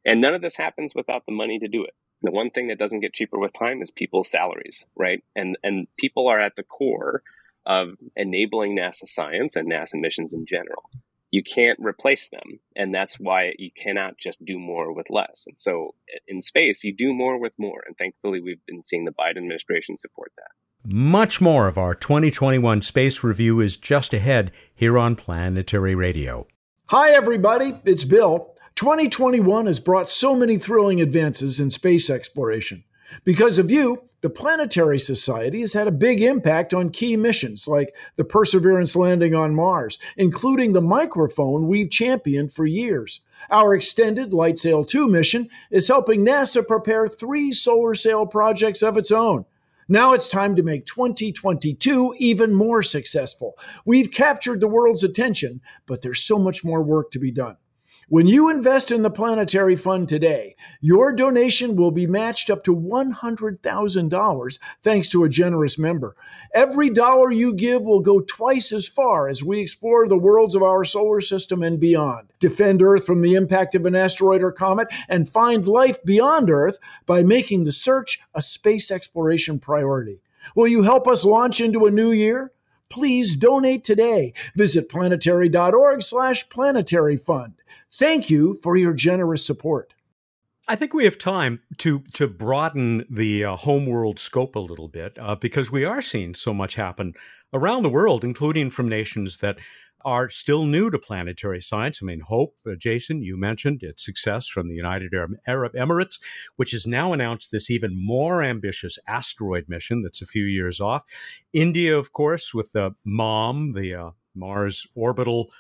And none of this happens without the money to do it. The one thing that doesn't get cheaper with time is people's salaries, right? And and people are at the core of enabling NASA science and NASA missions in general. You can't replace them. And that's why you cannot just do more with less. And so in space, you do more with more. And thankfully, we've been seeing the Biden administration support that. Much more of our 2021 Space Review is just ahead here on Planetary Radio. Hi, everybody. It's Bill. 2021 has brought so many thrilling advances in space exploration. Because of you, The Planetary Society has had a big impact on key missions like the Perseverance landing on Mars, including the microphone we've championed for years. Our extended LightSail 2 mission is helping NASA prepare three solar sail projects of its own. Now it's time to make 2022 even more successful. We've captured the world's attention, but there's so much more work to be done. When you invest in the Planetary Fund today, your donation will be matched up to $100,000 thanks to a generous member. Every dollar you give will go twice as far as we explore the worlds of our solar system and beyond, defend Earth from the impact of an asteroid or comet, and find life beyond Earth by making the search a space exploration priority. Will you help us launch into a new year? Please donate today. Visit planetary.org slash planetary fund. Thank you for your generous support. I think we have time to to broaden the uh, homeworld scope a little bit uh, because we are seeing so much happen around the world, including from nations that are still new to planetary science. I mean, Hope, uh, Jason, you mentioned its success from the United Arab Emirates, which has now announced this even more ambitious asteroid mission that's a few years off. India, of course, with the MOM, the uh, Mars Orbital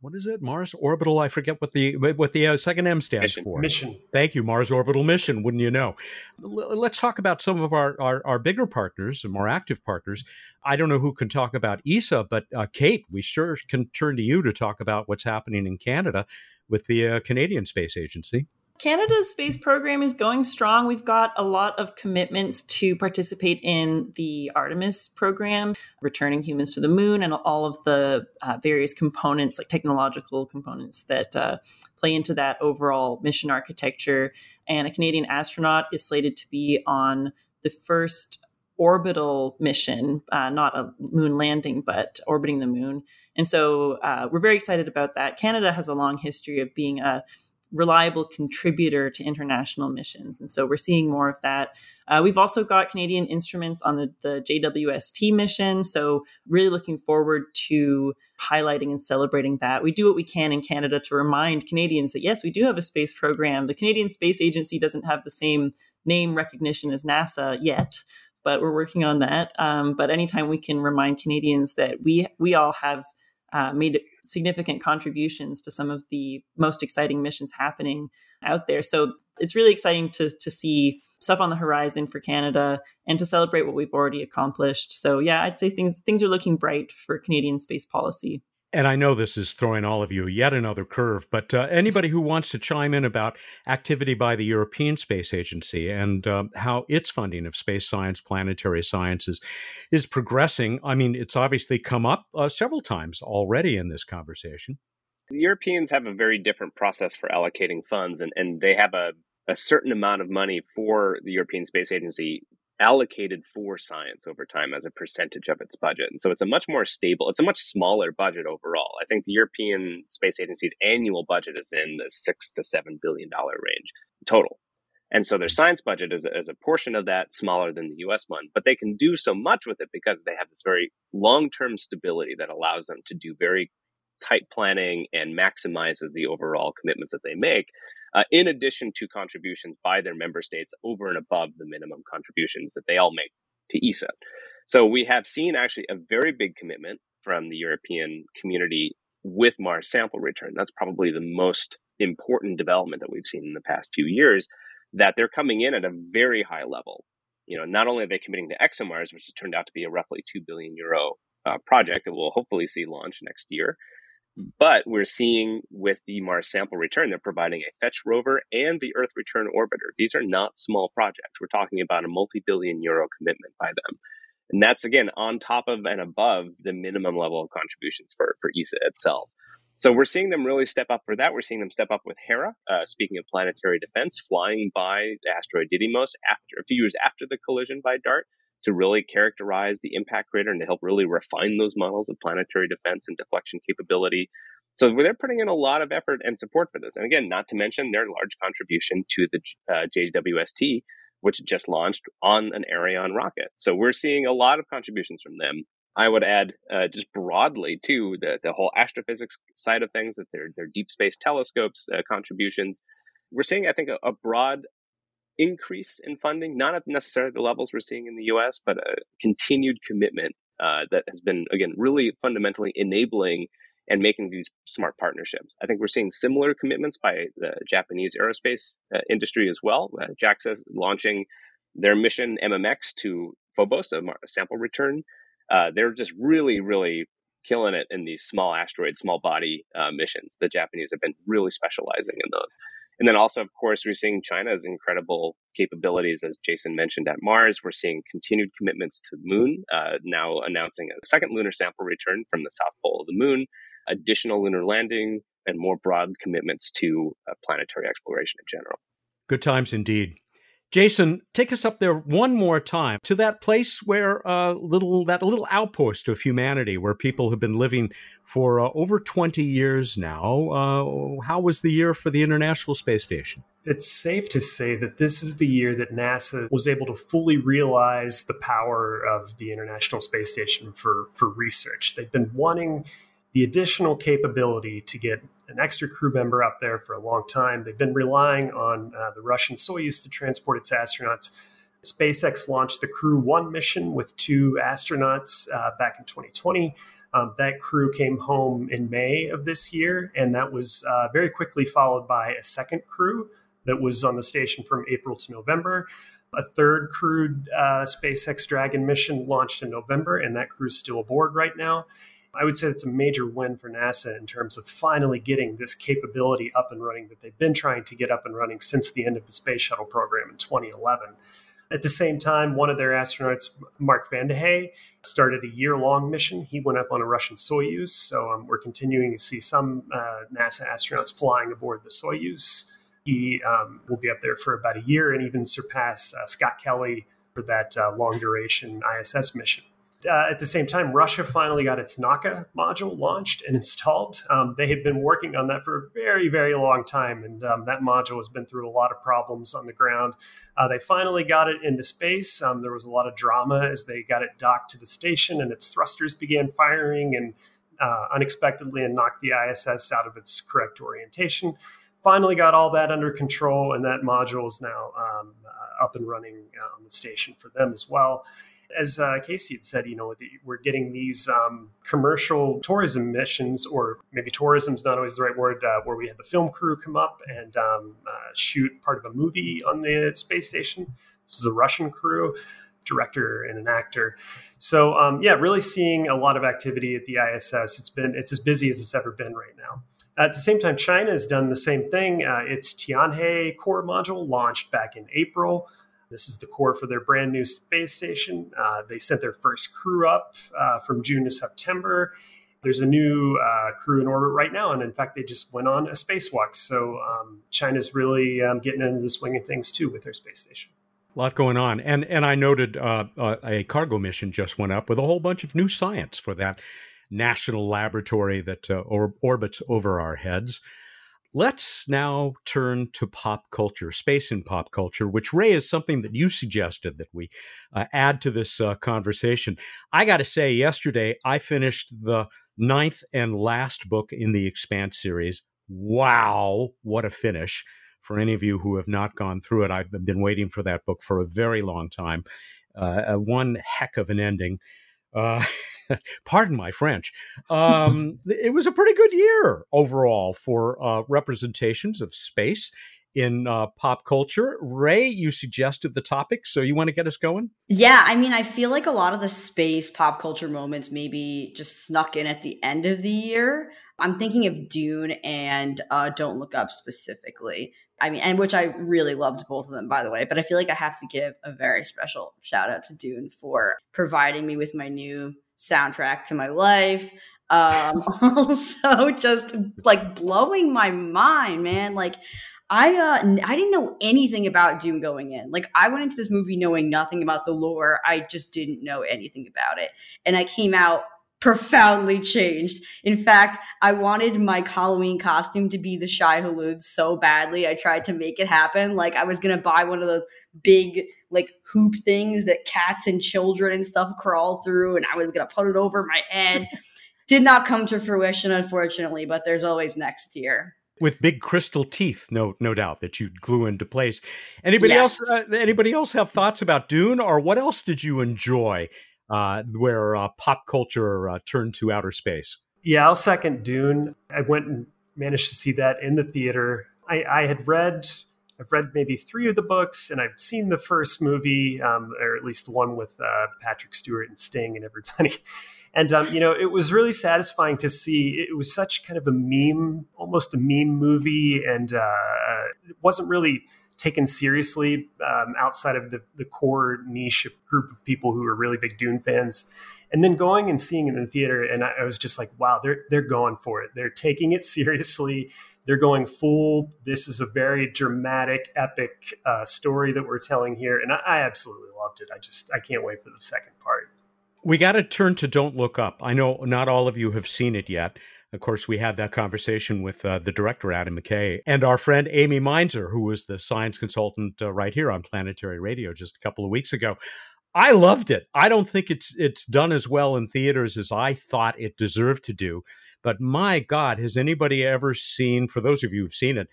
what is it? Mars Orbital. I forget what the what the uh, second M stands mission. for. Mission. Thank you, Mars Orbital Mission. Wouldn't you know? L- let's talk about some of our, our, our bigger partners, more active partners. I don't know who can talk about ESA, but uh, Kate, we sure can turn to you to talk about what's happening in Canada with the uh, Canadian Space Agency. Canada's space program is going strong. We've got a lot of commitments to participate in the Artemis program, returning humans to the moon, and all of the uh, various components, like technological components that uh, play into that overall mission architecture. And a Canadian astronaut is slated to be on the first orbital mission, uh, not a moon landing, but orbiting the moon. And so uh, we're very excited about that. Canada has a long history of being a reliable contributor to international missions. And so we're seeing more of that. Uh, we've also got Canadian instruments on the, the JWST mission. So, really looking forward to highlighting and celebrating that. We do what we can in Canada to remind Canadians that, yes, we do have a space program. The Canadian Space Agency doesn't have the same name recognition as NASA yet. But we're working on that. Um, but anytime we can remind Canadians that we we all have uh, made significant contributions to some of the most exciting missions happening out there. So it's really exciting to to see stuff on the horizon for Canada and to celebrate what we've already accomplished. So yeah, I'd say things things are looking bright for Canadian space policy. And I know this is throwing all of you yet another curve, but uh, anybody who wants to chime in about activity by the European Space Agency and uh, how its funding of space science, planetary sciences is progressing, I mean, it's obviously come up uh, several times already in this conversation. The Europeans have a very different process for allocating funds, and, and they have a, a certain amount of money for the European Space Agency allocated for science over time as a percentage of its budget. And so it's a much more stable, it's a much smaller budget overall. I think the European Space Agency's annual budget is in the six to seven billion dollar range total. And so their science budget is, is a portion of that smaller than the US one, but they can do so much with it because they have this very long term stability that allows them to do very tight planning and maximizes the overall commitments that they make uh, in addition to contributions by their member states over and above the minimum contributions that they all make to ESA. So we have seen actually a very big commitment from the European community with Mars sample return. That's probably the most important development that we've seen in the past few years, that they're coming in at a very high level. You know, not only are they committing to ExoMars, which has turned out to be a roughly 2 billion euro uh, project that we'll hopefully see launch next year, but we're seeing with the Mars sample return, they're providing a fetch rover and the Earth return orbiter. These are not small projects. We're talking about a multi billion euro commitment by them. And that's again on top of and above the minimum level of contributions for, for ESA itself. So we're seeing them really step up for that. We're seeing them step up with Hera. Uh, speaking of planetary defense, flying by the asteroid Didymos after a few years after the collision by DART to really characterize the impact crater and to help really refine those models of planetary defense and deflection capability. So they're putting in a lot of effort and support for this. And again, not to mention their large contribution to the uh, JWST, which just launched on an Ariane rocket. So we're seeing a lot of contributions from them. I would add, uh, just broadly too, the, the whole astrophysics side of things, that their, their deep space telescopes uh, contributions. We're seeing, I think, a, a broad increase in funding, not necessarily the levels we're seeing in the US, but a continued commitment uh, that has been, again, really fundamentally enabling and making these smart partnerships. I think we're seeing similar commitments by the Japanese aerospace uh, industry as well. Uh, JAXA launching their mission MMX to Phobos, a, a sample return. Uh, they're just really, really killing it in these small asteroid, small body uh, missions. The Japanese have been really specializing in those. And then also, of course, we're seeing China's incredible capabilities, as Jason mentioned, at Mars. We're seeing continued commitments to Moon, uh, now announcing a second lunar sample return from the south pole of the Moon, additional lunar landing, and more broad commitments to uh, planetary exploration in general. Good times indeed. Jason, take us up there one more time to that place where uh, little that little outpost of humanity, where people have been living for uh, over twenty years now. Uh, how was the year for the International Space Station? It's safe to say that this is the year that NASA was able to fully realize the power of the International Space Station for for research. They've been wanting the additional capability to get an extra crew member up there for a long time. They've been relying on uh, the Russian Soyuz to transport its astronauts. SpaceX launched the Crew One mission with two astronauts uh, back in 2020. Um, that crew came home in May of this year, and that was uh, very quickly followed by a second crew that was on the station from April to November. A third crewed uh, SpaceX Dragon mission launched in November, and that crew is still aboard right now. I would say it's a major win for NASA in terms of finally getting this capability up and running that they've been trying to get up and running since the end of the space shuttle program in 2011. At the same time, one of their astronauts, Mark Vande Hei, started a year long mission. He went up on a Russian Soyuz. So um, we're continuing to see some uh, NASA astronauts flying aboard the Soyuz. He um, will be up there for about a year and even surpass uh, Scott Kelly for that uh, long duration ISS mission uh, at the same time, Russia finally got its Nauka module launched and installed. Um, they had been working on that for a very, very long time, and um, that module has been through a lot of problems on the ground. Uh, they finally got it into space. Um, there was a lot of drama as they got it docked to the station, and its thrusters began firing and uh, unexpectedly and knocked the ISS out of its correct orientation. Finally, got all that under control, and that module is now um, uh, up and running uh, on the station for them as well as uh, Casey had said, you know, we're getting these um, commercial tourism missions, or maybe tourism is not always the right word, uh, where we had the film crew come up and um, uh, shoot part of a movie on the space station. This is a Russian crew, director and an actor. So um, yeah, really seeing a lot of activity at the ISS. It's been it's as busy as it's ever been right now. At the same time, China has done the same thing. Uh, its Tianhe core module launched back in April. This is the core for their brand new space station. Uh, they sent their first crew up uh, from June to September. There's a new uh, crew in orbit right now, and in fact, they just went on a spacewalk. So um, China's really um, getting into the swing of things too with their space station. A lot going on, and and I noted uh, uh, a cargo mission just went up with a whole bunch of new science for that national laboratory that uh, or- orbits over our heads. Let's now turn to pop culture, space in pop culture, which Rae is something that you suggested that we uh, add to this uh, conversation. I got to say, yesterday I finished the ninth and last book in the Expanse series. Wow, what a finish! For any of you who have not gone through it, I've been waiting for that book for a very long time. Uh, one heck of an ending. Uh, pardon my French. Um, it was a pretty good year overall for uh, representations of space in uh, pop culture. Rae, you suggested the topic, so you want to get us going? Yeah, I mean, I feel like a lot of the space pop culture moments maybe just snuck in at the end of the year. I'm thinking of Dune and uh, Don't Look Up specifically I mean, and which I really loved both of them, by the way. But I feel like I have to give a very special shout out to Dune for providing me with my new soundtrack to my life. Um, also, just like blowing my mind, man. Like, I uh, I didn't know anything about Dune going in. Like, I went into this movie knowing nothing about the lore. I just didn't know anything about it, and I came out profoundly changed. In fact, I wanted my Halloween costume to be the Shai-Hulud so badly. I tried to make it happen. Like I was gonna buy one of those big like hoop things that cats and children and stuff crawl through, and I was gonna put it over my head. Did not come to fruition, unfortunately, but there's always next year. with big crystal teeth, no no doubt that you'd glue into place. Anybody Yes. else? Uh, anybody else have thoughts about Dune, or what else did you enjoy? Uh, where uh, pop culture uh, turned to outer space. Yeah, I'll second Dune. I went and managed to see that in the theater. I, I had read, I've read maybe three of the books, and I've seen the first movie, um, or at least the one with uh, Patrick Stewart and Sting and everybody. And um, you know, it was really satisfying to see. It was such kind of a meme, almost a meme movie, and uh, it wasn't really taken seriously um, outside of the, the core niche group of people who are really big Dune fans. And then going and seeing it in the theater and I, I was just like wow they're they're going for it. They're taking it seriously. They're going full this is a very dramatic epic uh, story that we're telling here. And I, I absolutely loved it. I just i can't wait for the second part. We got to turn to Don't Look Up. I know not all of you have seen it yet. Of course, we had that conversation with uh, the director, Adam McKay, and our friend Amy Mainzer, who was the science consultant uh, right here on Planetary Radio just a couple of weeks ago. I loved it. I don't think it's it's done as well in theaters as I thought it deserved to do. But my God, has anybody ever seen, for those of you who've seen it,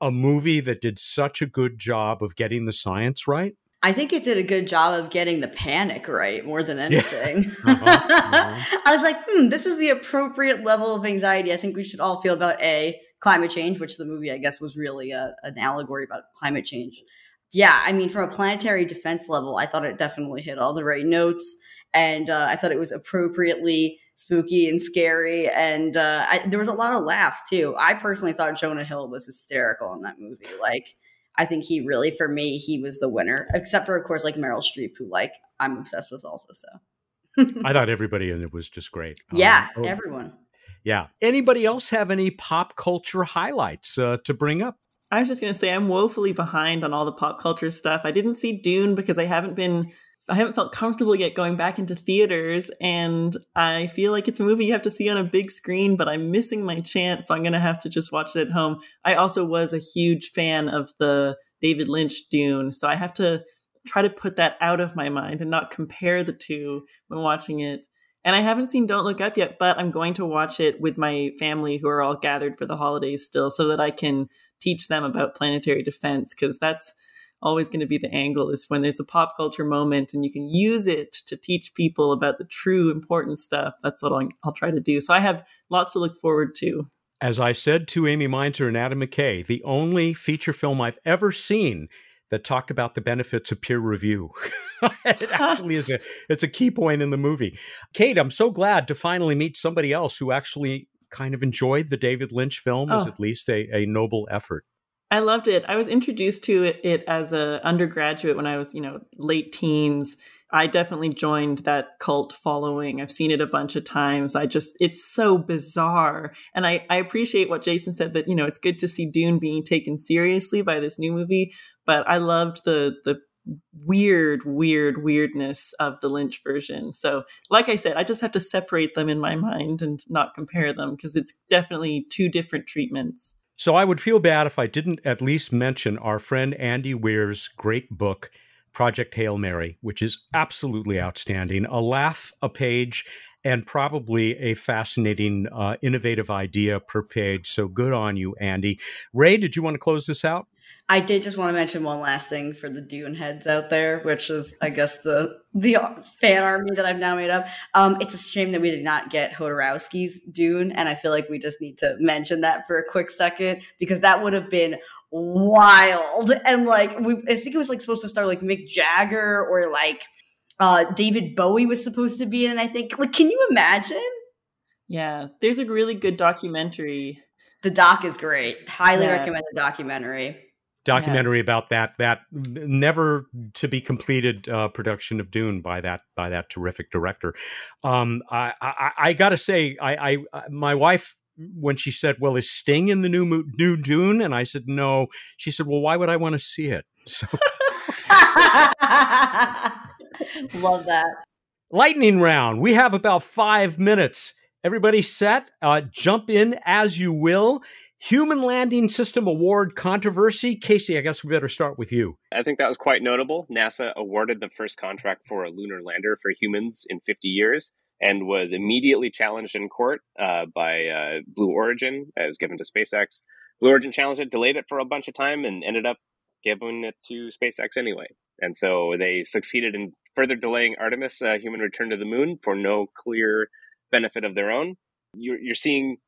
a movie that did such a good job of getting the science right? I think it did a good job of getting the panic right more than anything. Uh-huh, uh-huh. I was like, hmm, this is the appropriate level of anxiety I think we should all feel about A, climate change, which the movie, I guess, was really a, an allegory about climate change. Yeah, I mean, from a planetary defense level, I thought it definitely hit all the right notes. And uh, I thought it was appropriately spooky and scary. And uh, I, there was a lot of laughs, too. I personally thought Jonah Hill was hysterical in that movie. Like, I think he really, for me, he was the winner, except for, of course, like Meryl Streep, who, like, I'm obsessed with also. So, I thought everybody in it was just great. yeah, Um, oh, everyone. yeah. Anybody else have any pop culture highlights uh, to bring up? I was just going to say I'm woefully behind on all the pop culture stuff. I didn't see Dune because I haven't been I haven't felt comfortable yet going back into theaters and I feel like it's a movie you have to see on a big screen but I'm missing my chance so I'm going to have to just watch it at home. I also was a huge fan of the David Lynch Dune so I have to try to put that out of my mind and not compare the two when watching it. And I haven't seen Don't Look Up yet, but I'm going to watch it with my family who are all gathered for the holidays still so that I can teach them about planetary defense because that's always going to be the angle is when there's a pop culture moment and you can use it to teach people about the true important stuff. That's what I'll, I'll try to do. So I have lots to look forward to. As I said to Amy Mainzer and Adam McKay, the only feature film I've ever seen that talked about the benefits of peer review. it actually is a it's a key point in the movie. Kate, I'm so glad to finally meet somebody else who actually kind of enjoyed the David Lynch film as Oh. at least a, a noble effort. I loved it. I was introduced to it, it as a undergraduate when I was, you know, late teens. I definitely joined that cult following. I've seen it a bunch of times. I just, it's so bizarre. And I, I appreciate what Jason said that, you know, it's good to see Dune being taken seriously by this new movie. But I loved the, the, weird weird weirdness of the lynch version so like i said i just have to separate them in my mind and not compare them because it's definitely two different treatments So I would feel bad if I didn't at least mention our friend Andy Weir's great book, Project Hail Mary, which is absolutely outstanding. A laugh a page and probably a fascinating, uh, innovative idea per page. So good on you, Andy. Rae, did you want to close this out? I did just want to mention one last thing for the Dune heads out there, which is, I guess, the the fan army that I've now made up. Um, it's a shame that we did not get Jodorowsky's Dune, and I feel like we just need to mention that for a quick second because that would have been wild. And like, we, I think it was like supposed to start like Mick Jagger or like uh, David Bowie was supposed to be in. I think, like, can you imagine? Yeah, there's a really good documentary. The doc is great. Highly Yeah. recommend the documentary. Documentary about that that never to be completed uh, production of Dune by that by that terrific director. Um, I, I I gotta say, I, I I- my wife when she said, "Well, is Sting in the new mo- new Dune?" and I said, "No." She said, "Well, why would I want to see it?" So Love that. lightning round. We have about five minutes. Everybody set? Uh, jump in as you will. Human Landing System Award controversy. Casey, I guess we better start with you. I think that was quite notable. NASA awarded the first contract for a lunar lander for humans in 50 years and was immediately challenged in court uh, by uh, Blue Origin, as given to SpaceX. Blue Origin challenged it, delayed it for a bunch of time, and ended up giving it to SpaceX anyway. And so they succeeded in further delaying Artemis uh, human return to the moon for no clear benefit of their own. You're, you're seeing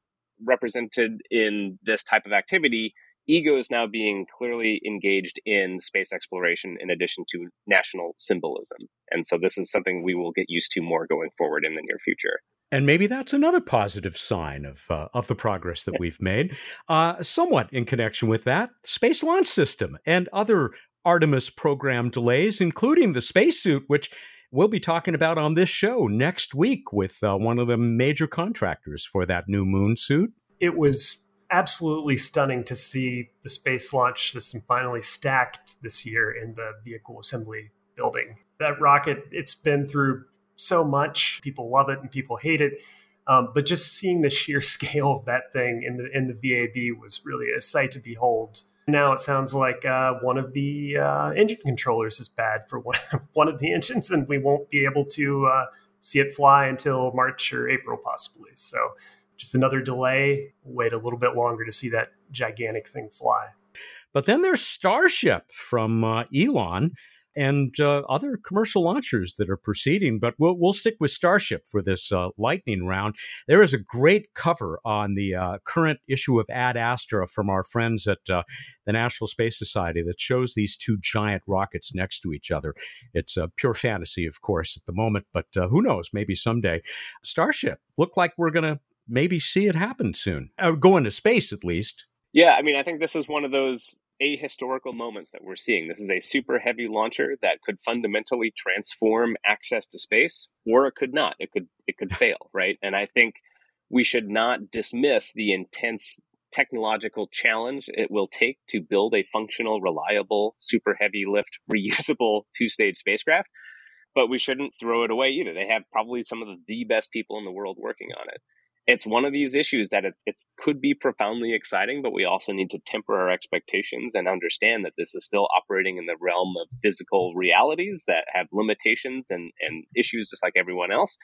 represented in this type of activity ego is now being clearly engaged in space exploration in addition to national symbolism. And so this is something we will get used to more going forward in the near future. And maybe that's another positive sign of uh, of the progress that we've made. Uh, somewhat in connection with that, Space Launch System and other Artemis program delays, including the spacesuit, which we'll be talking about on this show next week with uh, one of the major contractors for that new moon suit. It was absolutely stunning to see the Space Launch System finally stacked this year in the vehicle assembly building. That rocket, it's been through so much. People love it and people hate it. Um, but just seeing the sheer scale of that thing in the in the VAB was really a sight to behold. Now it sounds like uh, one of the uh, engine controllers is bad for one, of the engines, and we won't be able to uh, see it fly until March or April, possibly. So, just another delay. Wait a little bit longer to see that gigantic thing fly. But then there's Starship from uh, Elon and uh, other commercial launchers that are proceeding. But we'll, we'll stick with Starship for this uh, lightning round. There is a great cover on the uh, current issue of Ad Astra from our friends at uh, the National Space Society that shows these two giant rockets next to each other. It's a pure fantasy, of course, at the moment, but uh, who knows? Maybe someday. Starship look like we're going to maybe see it happen soon, uh, go into space at least. Yeah, I mean, I think this is one of those ahistorical moments that we're seeing. This is a super heavy launcher that could fundamentally transform access to space, or it could not. It could it could fail, right? And I think we should not dismiss the intense technological challenge it will take to build a functional, reliable, super heavy lift, reusable two stage spacecraft. But we shouldn't throw it away either. They have probably some of the best people in the world working on it it's one of these issues that it it's, could be profoundly exciting, but we also need to temper our expectations and understand that this is still operating in the realm of physical realities that have limitations and, and issues just like everyone else.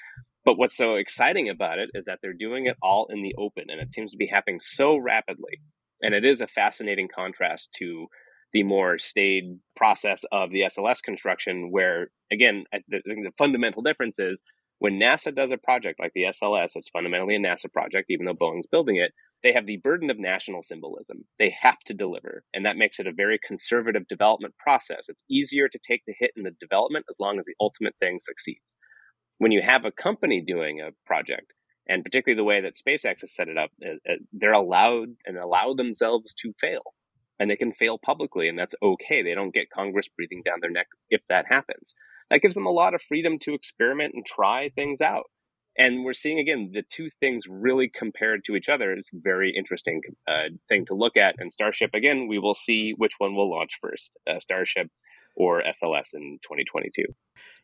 But what's so exciting about it is that they're doing it all in the open and it seems to be happening so rapidly. And it is a fascinating contrast to the more staid process of the SLS construction, where, again, the, the fundamental difference is when NASA does a project like the SLS, it's fundamentally a NASA project, even though Boeing's building it, they have the burden of national symbolism. They have to deliver. And that makes it a very conservative development process. It's easier to take the hit in the development as long as the ultimate thing succeeds. When you have a company doing a project, and particularly the way that SpaceX has set it up, uh, uh, they're allowed and allow themselves to fail. And they can fail publicly, and that's okay. They don't get Congress breathing down their neck if that happens that gives them a lot of freedom to experiment and try things out. And we're seeing again the two things really compared to each other is very interesting uh, thing to look at. And Starship again, we will see which one will launch first, uh, Starship or SLS in 2022.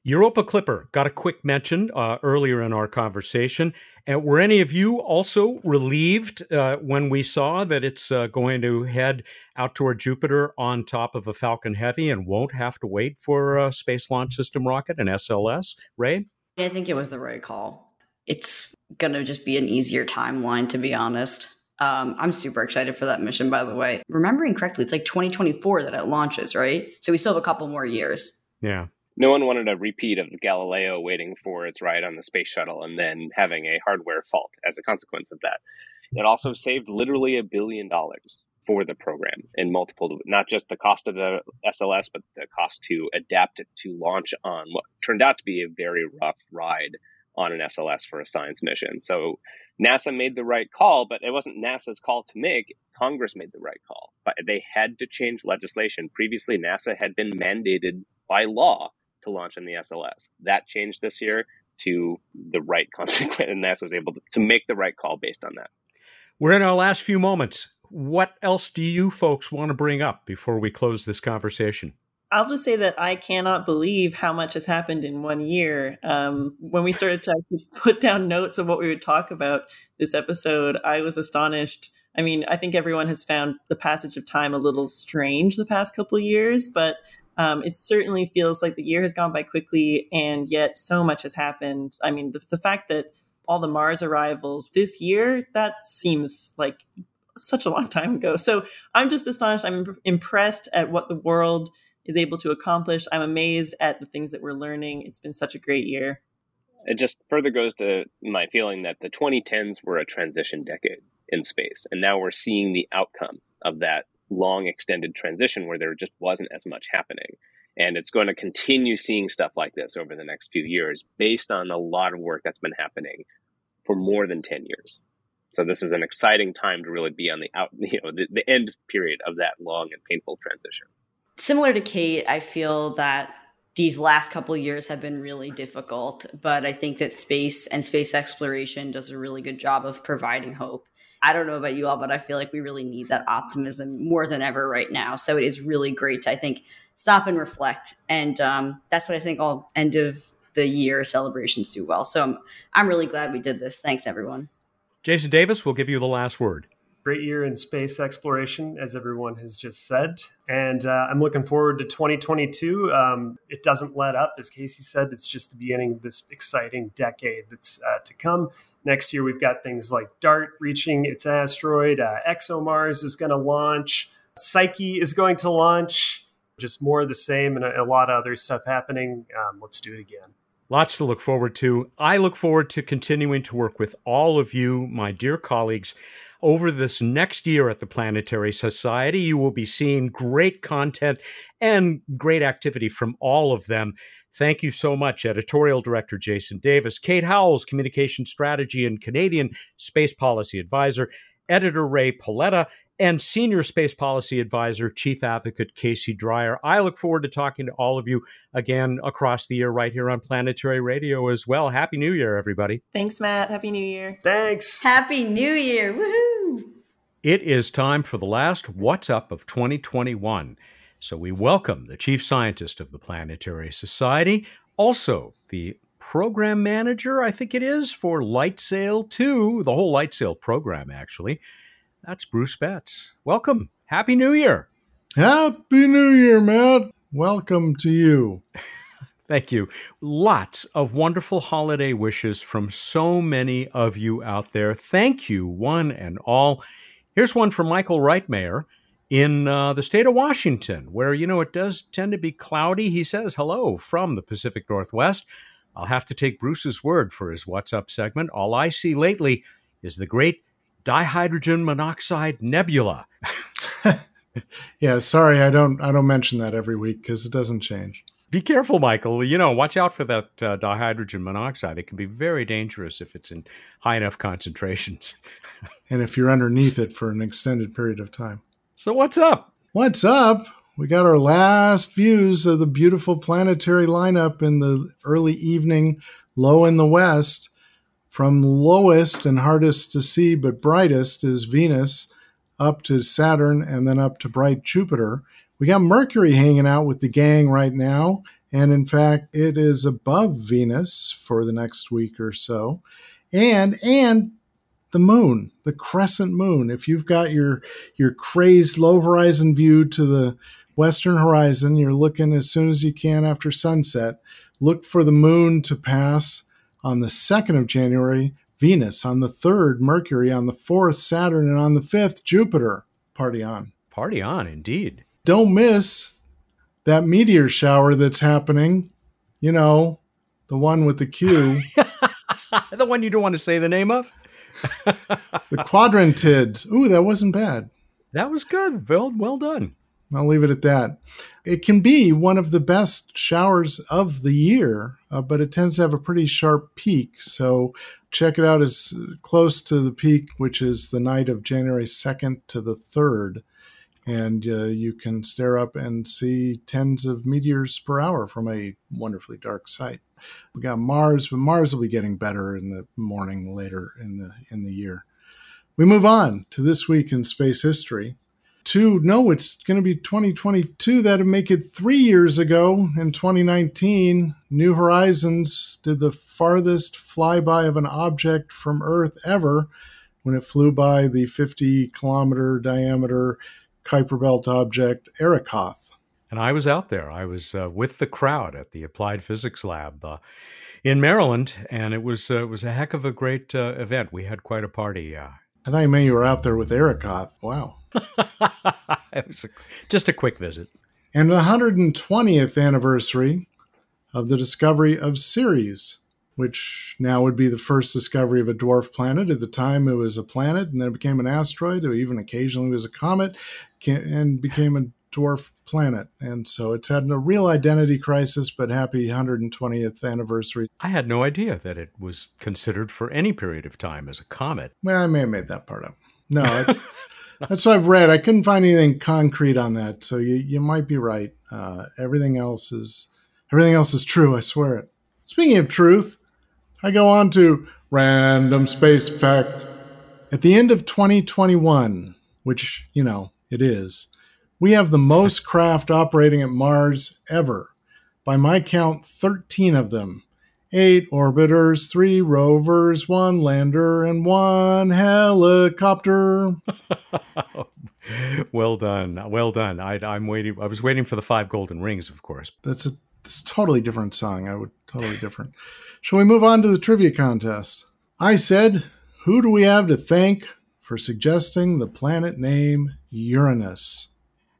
Europa Clipper got a quick mention uh, earlier in our conversation. And were any of you also relieved uh, when we saw that it's uh, going to head out toward Jupiter on top of a Falcon Heavy and won't have to wait for a Space Launch System rocket, and SLS? Rae? I think it was the right call. It's going to just be an easier timeline, to be honest. Um, I'm super excited for that mission, by the way. Remembering correctly, it's like 2024 that it launches, right? So we still have a couple more years. Yeah no one wanted a repeat of Galileo waiting for its ride on the space shuttle and then having a hardware fault as a consequence of that. It also saved literally a billion dollars for the program in multiple, not just the cost of the SLS, but the cost to adapt it to launch on what turned out to be a very rough ride on an SLS for a science mission. So NASA made the right call, but it wasn't NASA's call to make. Congress made the right call. But they had to change legislation. Previously, NASA had been mandated by law to launch in the SLS. That changed this year to the right consequence, and NASA was able to, to make the right call based on that. We're in our last few moments. What else do you folks want to bring up before we close this conversation? I'll just say that I cannot believe how much has happened in one year. Um, when we started to put down notes of what we would talk about this episode, I was astonished. I mean, I think everyone has found the passage of time a little strange the past couple years, but um, it certainly feels like the year has gone by quickly, and yet so much has happened. I mean, the, the fact that all the Mars arrivals this year, that seems like such a long time ago. So I'm just astonished. I'm impressed at what the world is able to accomplish. I'm amazed at the things that we're learning. It's been such a great year. It just further goes to my feeling that the 2010s were a transition decade in space. And now we're seeing the outcome of that long extended transition where there just wasn't as much happening. And it's going to continue seeing stuff like this over the next few years based on a lot of work that's been happening for more than 10 years. So this is an exciting time to really be on the out, you know, the, the end period of that long and painful transition. Similar to Kate, I feel that these last couple years have been really difficult, but I think that space and space exploration does a really good job of providing hope. I don't know about you all, but I feel like we really need that optimism more than ever right now. So it is really great to, I think, stop and reflect. And um, that's what I think all end of the year celebrations do well. So I'm, I'm really glad we did this. Thanks, everyone. Jason Davis will give you the last word. Great year in space exploration, as everyone has just said. And uh, I'm looking forward to 2022. Um, it doesn't let up. As Casey said, it's just the beginning of this exciting decade that's uh, to come. Next year, we've got things like DART reaching its asteroid, uh, ExoMars is going to launch, Psyche is going to launch, just more of the same, and a, a lot of other stuff happening. Um, let's do it again. Lots to look forward to. I look forward to continuing to work with all of you, my dear colleagues. Over this next year at the Planetary Society, you will be seeing great content and great activity from all of them. Thank you so much, Editorial Director Jason Davis, Kate Howells, Communication Strategy and Canadian Space Policy Advisor, Editor Rae Paoletta, and Senior Space Policy Advisor, Chief Advocate Casey Dreyer. I look forward to talking to all of you again across the year right here on Planetary Radio as well. Happy New Year, everybody. Thanks, Matt. Happy New Year. Thanks. Happy New Year. Woohoo. It is time for the last What's Up of 2021. So we welcome the chief scientist of the Planetary Society, also the program manager, I think it is, for LightSail 2, the whole LightSail program, actually. That's Bruce Betts. Welcome. Happy New Year. Happy New Year, Matt. Welcome to you. Thank you. Lots of wonderful holiday wishes from so many of you out there. Thank you, one and all. Here's one from Michael Reitmayer in uh, the state of Washington, where, you know, it does tend to be cloudy. He says, hello from the Pacific Northwest. I'll have to take Bruce's word for his What's Up segment. All I see lately is the great dihydrogen monoxide nebula. yeah, sorry, I don't I don't mention that every week because it doesn't change. Be careful, Michael. You know, watch out for that uh, dihydrogen monoxide. It can be very dangerous if it's in high enough concentrations. and if you're underneath it for an extended period of time. So, what's up? What's up? We got our last views of the beautiful planetary lineup in the early evening, low in the west. From lowest and hardest to see but brightest is Venus, up to Saturn, and then up to bright Jupiter. We got Mercury hanging out with the gang right now, and in fact, it is above Venus for the next week or so. And and the moon, the crescent moon. If you've got your your crazed low horizon view to the western horizon, you're looking as soon as you can after sunset. Look for the moon to pass on the 2nd of January, Venus on the 3rd, Mercury on the 4th, Saturn, and on the 5th, Jupiter. Party on. Party on, indeed. Don't miss that meteor shower that's happening. You know, the one with the Q. the one you don't want to say the name of? the quadrantids. Ooh, that wasn't bad. That was good. Well, well done. I'll leave it at that. It can be one of the best showers of the year, uh, but it tends to have a pretty sharp peak. So check it out as close to the peak, which is the night of January 2nd to the 3rd. And uh, you can stare up and see tens of meteors per hour from a wonderfully dark site. We got Mars, but Mars will be getting better in the morning later in the in the year. We move on to this week in space history. To no, it's going to be 2022. That'd make it three years ago in 2019. New Horizons did the farthest flyby of an object from Earth ever when it flew by the 50 kilometer diameter Kuiper Belt object Arrokoth. And I was out there. I was uh, with the crowd at the Applied Physics Lab uh, in Maryland, and it was uh, it was a heck of a great uh, event. We had quite a party. Uh, I thought you meant you were out there with Arrokoth. Wow. it was a, just a quick visit. And the 120th anniversary of the discovery of Ceres, which now would be the first discovery of a dwarf planet. At the time, it was a planet, and then it became an asteroid, or even occasionally was a comet, and became a dwarf planet. And so it's had a real identity crisis, but happy 120th anniversary. I had no idea that it was considered for any period of time as a comet. Well, I may have made that part up. No, that's what I've read. I couldn't find anything concrete on that. So you, you might be right. Uh, everything else is everything else is true. I swear it. Speaking of truth, I go on to random space fact. At the end of 2021, which, you know, it is, we have the most craft operating at Mars ever. By my count, 13 of them. Eight orbiters, three rovers, one lander, and one helicopter. well done, well done. I, am waiting. I was waiting for the five golden rings, of course. That's a, that's a totally different song. I would totally different. Shall we move on to the trivia contest? I said, who do we have to thank for suggesting the planet name Uranus?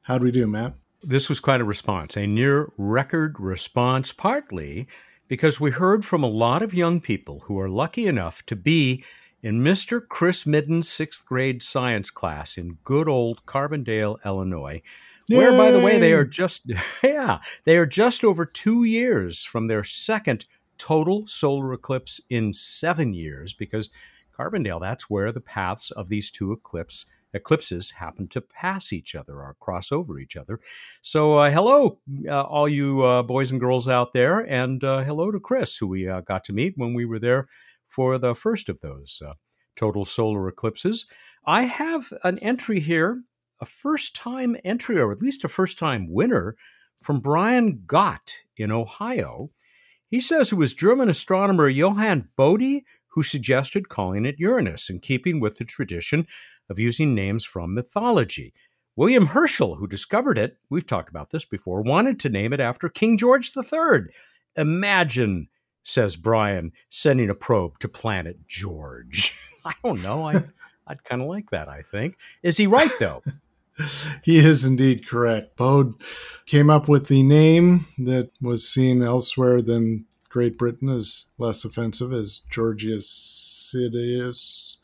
How'd we do, Matt? This was quite a response, a near record response, partly because we heard from a lot of young people who are lucky enough to be in Mr. Chris Midden's sixth grade science class in good old Carbondale, Illinois. Yay! Where, by the way, they are just yeah, they are just over two years from their second total solar eclipse in seven years, because Carbondale, that's where the paths of these two eclipses eclipses happen to pass each other or cross over each other. So, uh, hello, uh, all you uh, boys and girls out there, and uh, hello to Chris, who we uh, got to meet when we were there for the first of those uh, total solar eclipses. I have an entry here, a first time entry, or at least a first time winner, from Brian Gott in Ohio. He says it was German astronomer Johann Bode who suggested calling it Uranus in keeping with the tradition of using names from mythology. William Herschel, who discovered it, we've talked about this before, wanted to name it after King George III. Imagine, says Brian, sending a probe to planet George. I don't know. I, I'd kind of like that, I think. Is he right, though? he is indeed correct. Bode came up with the name that was seen elsewhere than Great Britain is less offensive as Georgium Sidus,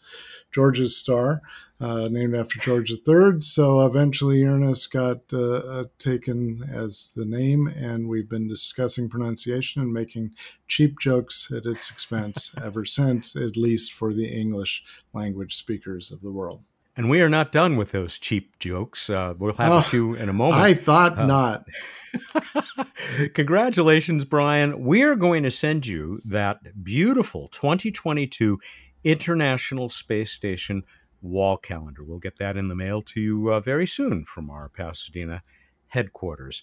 George's star uh, named after George III. So eventually Uranus got uh, uh, taken as the name, and we've been discussing pronunciation and making cheap jokes at its expense ever since, at least for the English language speakers of the world. And we are not done with those cheap jokes. Uh, we'll have oh, a few in a moment. I thought uh, not. Congratulations, Brian. We are going to send you that beautiful 2022 International Space Station wall calendar. We'll get that in the mail to you uh, very soon from our Pasadena headquarters.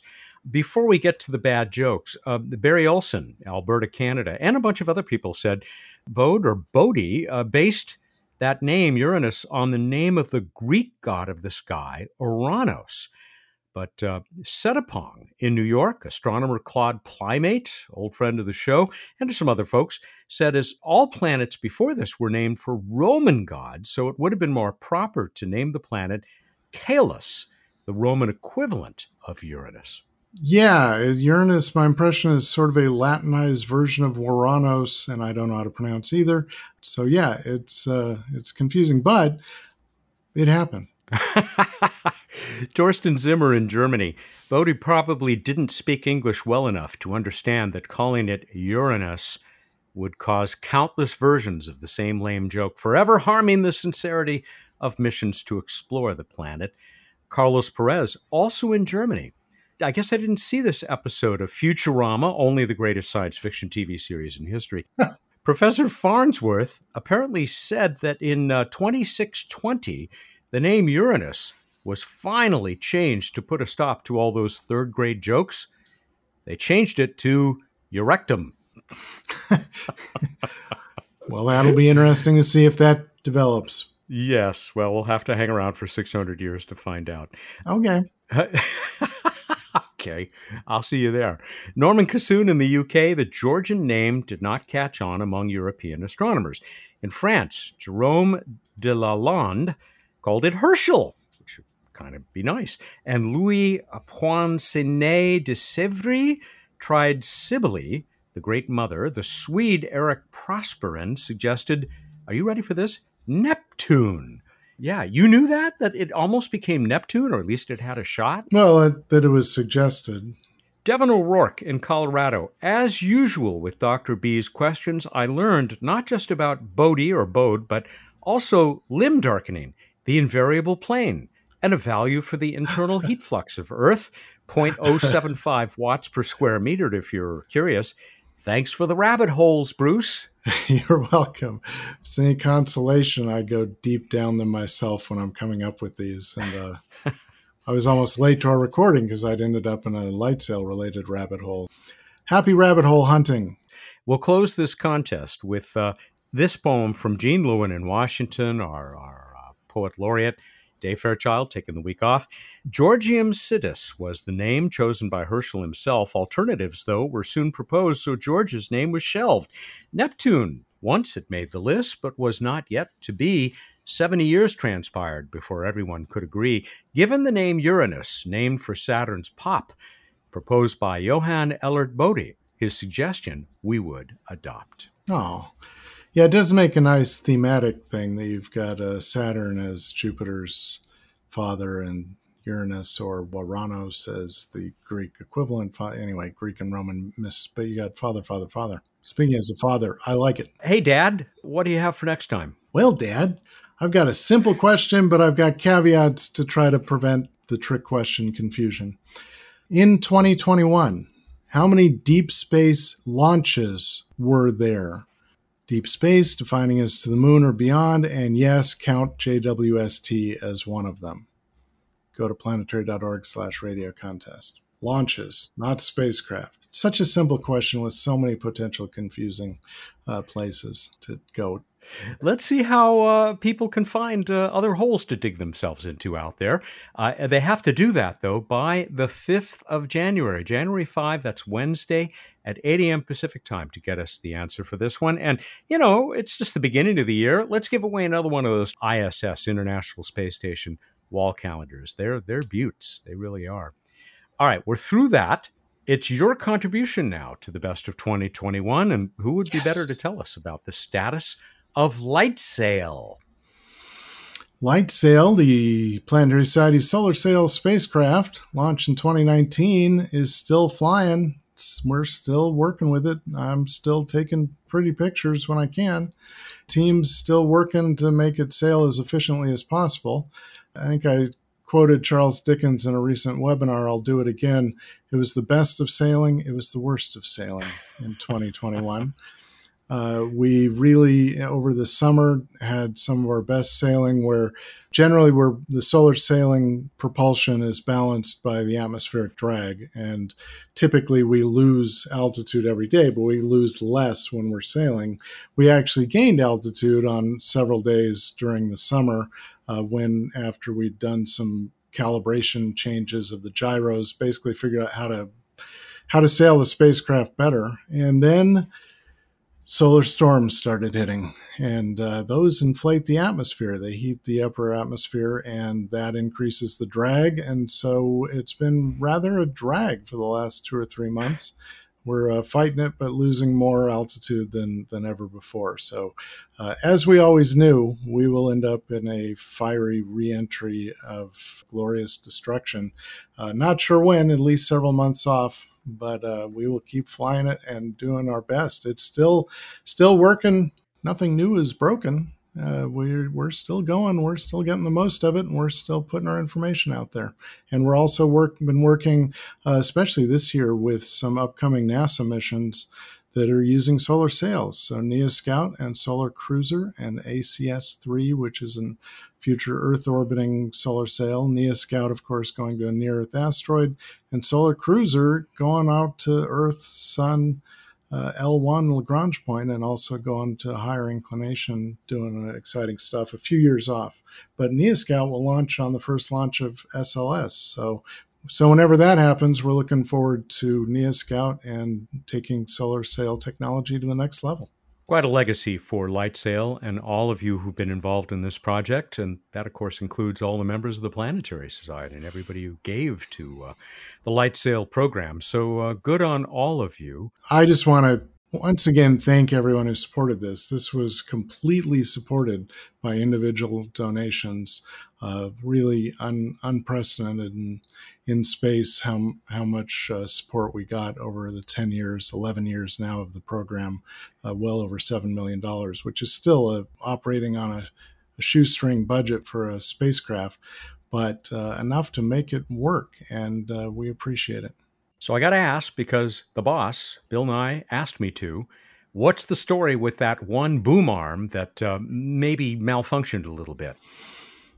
Before we get to the bad jokes, uh, Barry Olson, Alberta, Canada, and a bunch of other people said Bode or Bodie, uh, based that name, Uranus, on the name of the Greek god of the sky, Ouranos. But uh, Setapong in New York, astronomer Claude Plymate, old friend of the show, and some other folks, said as all planets before this were named for Roman gods, so it would have been more proper to name the planet Caelus, the Roman equivalent of Uranus. Yeah, Uranus, my impression is sort of a Latinized version of Uranus, and I don't know how to pronounce either. So yeah, it's uh, it's confusing, but it happened. Torsten Zimmer in Germany. Bode probably didn't speak English well enough to understand that calling it Uranus would cause countless versions of the same lame joke, forever harming the sincerity of missions to explore the planet. Carlos Perez, also in Germany. I guess I didn't see this episode of Futurama, only the greatest science fiction TV series in history. Professor Farnsworth apparently said that in uh, 2620, the name Uranus was finally changed to put a stop to all those third grade jokes. They changed it to Urectum. well, that'll be interesting to see if that develops. Yes. Well, we'll have to hang around for 600 years to find out. Okay. Okay, I'll see you there. Norman Cassoon in the UK, the Georgian name did not catch on among European astronomers. In France, Jerome de Lalande called it Herschel, which would kind of be nice. And Louis Poinsinet de Sivry tried Cybele, the great mother. The Swede Eric Prosperin suggested, are you ready for this? Neptune. Yeah, you knew that? That it almost became Neptune, or at least it had a shot? Well, it, that it was suggested. Devin O'Rourke in Colorado. As usual with Dr. B's questions, I learned not just about Bodhi or Bode, but also limb darkening, the invariable plane, and a value for the internal heat flux of Earth, 0.075 watts per square meter, if you're curious. Thanks for the rabbit holes, Bruce. You're welcome. If it's any consolation, I go deep down them myself when I'm coming up with these. And uh, I was almost late to our recording because I'd ended up in a LightSail related rabbit hole. Happy rabbit hole hunting. We'll close this contest with uh, this poem from Gene Lewin in Washington, our, our uh, poet laureate. Dave Fairchild taking the week off. Georgium Sidus was the name chosen by Herschel himself. Alternatives, though, were soon proposed, so George's name was shelved. Neptune once had made the list, but was not yet to be. 70 years transpired before everyone could agree. Given the name Uranus, named for Saturn's pop, proposed by Johann Elert Bode, his suggestion we would adopt. Oh, yeah, it does make a nice thematic thing that you've got uh, Saturn as Jupiter's father and Uranus or Uranus as the Greek equivalent. Anyway, Greek and Roman miss, but you got father, father, father. Speaking as a father, I like it. Hey, Dad, what do you have for next time? Well, Dad, I've got a simple question, but I've got caveats to try to prevent the trick question confusion. In 2021, how many deep space launches were there? Deep space, defining as to the moon or beyond, and yes, count JWST as one of them. Go to planetary.org slash radio contest. Launches, not spacecraft. Such a simple question with so many potential confusing uh, places to go Let's see how uh, people can find uh, other holes to dig themselves into out there. Uh, they have to do that, though, by the 5th of January. January 5, that's Wednesday at 8 a.m. Pacific time to get us the answer for this one. And, you know, it's just the beginning of the year. Let's give away another one of those ISS, International Space Station, wall calendars. They're, they're beauts. They really are. All right, we're through that. It's your contribution now to the best of 2021. And who would yes. be better to tell us about the status of LightSail. Light Sail, the Planetary Society Solar Sail spacecraft, launched in 2019, is still flying. We're still working with it. I'm still taking pretty pictures when I can. Team's still working to make it sail as efficiently as possible. I think I quoted Charles Dickens in a recent webinar. I'll do it again. It was the best of sailing, it was the worst of sailing in 2021. Uh, we really over the summer had some of our best sailing where generally where the solar sailing propulsion is balanced by the atmospheric drag. And typically we lose altitude every day but we lose less when we're sailing. We actually gained altitude on several days during the summer uh, when after we'd done some calibration changes of the gyros basically figured out how to how to sail the spacecraft better. And then solar storms started hitting, and uh, those inflate the atmosphere. They heat the upper atmosphere, and that increases the drag. And so it's been rather a drag for the last two or three months. We're uh, fighting it, but losing more altitude than than ever before. So, uh, as we always knew, we will end up in a fiery reentry of glorious destruction. Uh, not sure when, at least several months off but uh, we will keep flying it and doing our best. It's still still working. Nothing new is broken. Uh, we're we're still going. We're still getting the most of it, and we're still putting our information out there. And we're also work been working, uh, especially this year, with some upcoming NASA missions that are using solar sails. So NEA Scout and Solar Cruiser and ACS 3, which is an future Earth orbiting solar sail. NEA Scout, of course, going to a near Earth asteroid, and Solar Cruiser going out to Earth, Sun, uh, L1 Lagrange point, and also going to higher inclination, doing exciting stuff a few years off. But NEA Scout will launch on the first launch of SLS. So so whenever that happens, we're looking forward to NEA Scout and taking solar sail technology to the next level. Quite a legacy for LightSail and all of you who've been involved in this project. And that, of course, includes all the members of the Planetary Society and everybody who gave to uh, the LightSail program. So uh, good on all of you. I just want to once again thank everyone who supported this. This was completely supported by individual donations. Uh, really un, unprecedented in, in space how, how much uh, support we got over the 10 years, 11 years now of the program, uh, well over $7 million, which is still a, operating on a, a shoestring budget for a spacecraft, but uh, enough to make it work. And uh, we appreciate it. So I got to ask because the boss, Bill Nye, asked me to. What's the story with that one boom arm that uh, maybe malfunctioned a little bit?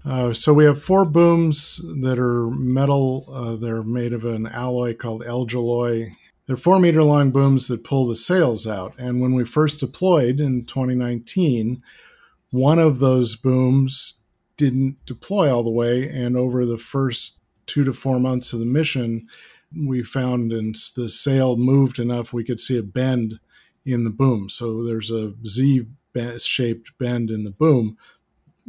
Uh, so we have four booms that are metal. Uh, they're made of an alloy called Elgiloy. They're four meter long booms that pull the sails out. And when we first deployed in 2019, one of those booms didn't deploy all the way. And over the first two to four months of the mission, we found and the sail moved enough we could see a bend in the boom. So there's a Z shaped bend in the boom.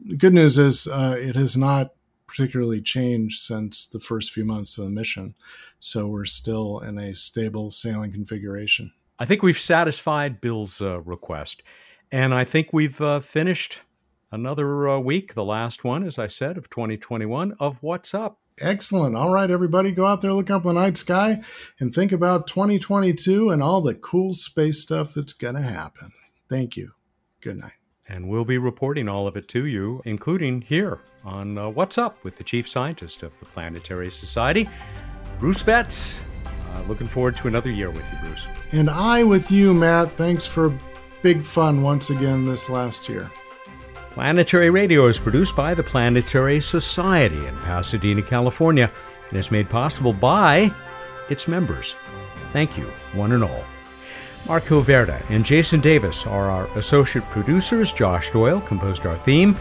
The good news is uh, it has not particularly changed since the first few months of the mission. So we're still in a stable sailing configuration. I think we've satisfied Bill's uh, request. And I think we've uh, finished another uh, week, the last one, as I said, of 2021 of What's Up. Excellent. All right, everybody, go out there, look up the night sky, and think about 2022 and all the cool space stuff that's going to happen. Thank you. Good night. And we'll be reporting all of it to you, including here on uh, What's Up with the Chief Scientist of the Planetary Society, Bruce Betts. Uh, looking forward to another year with you, Bruce. And I with you, Matt. Thanks for big fun once again this last year. Planetary Radio is produced by the Planetary Society in Pasadena, California, and is made possible by its members. Thank you, one and all. Mark Hilverda and Jason Davis are our associate producers. Josh Doyle composed our theme,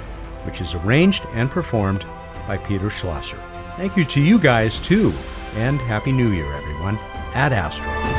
which is arranged and performed by Peter Schlosser. Thank you to you guys, too, and Happy New Year, everyone. ad astra.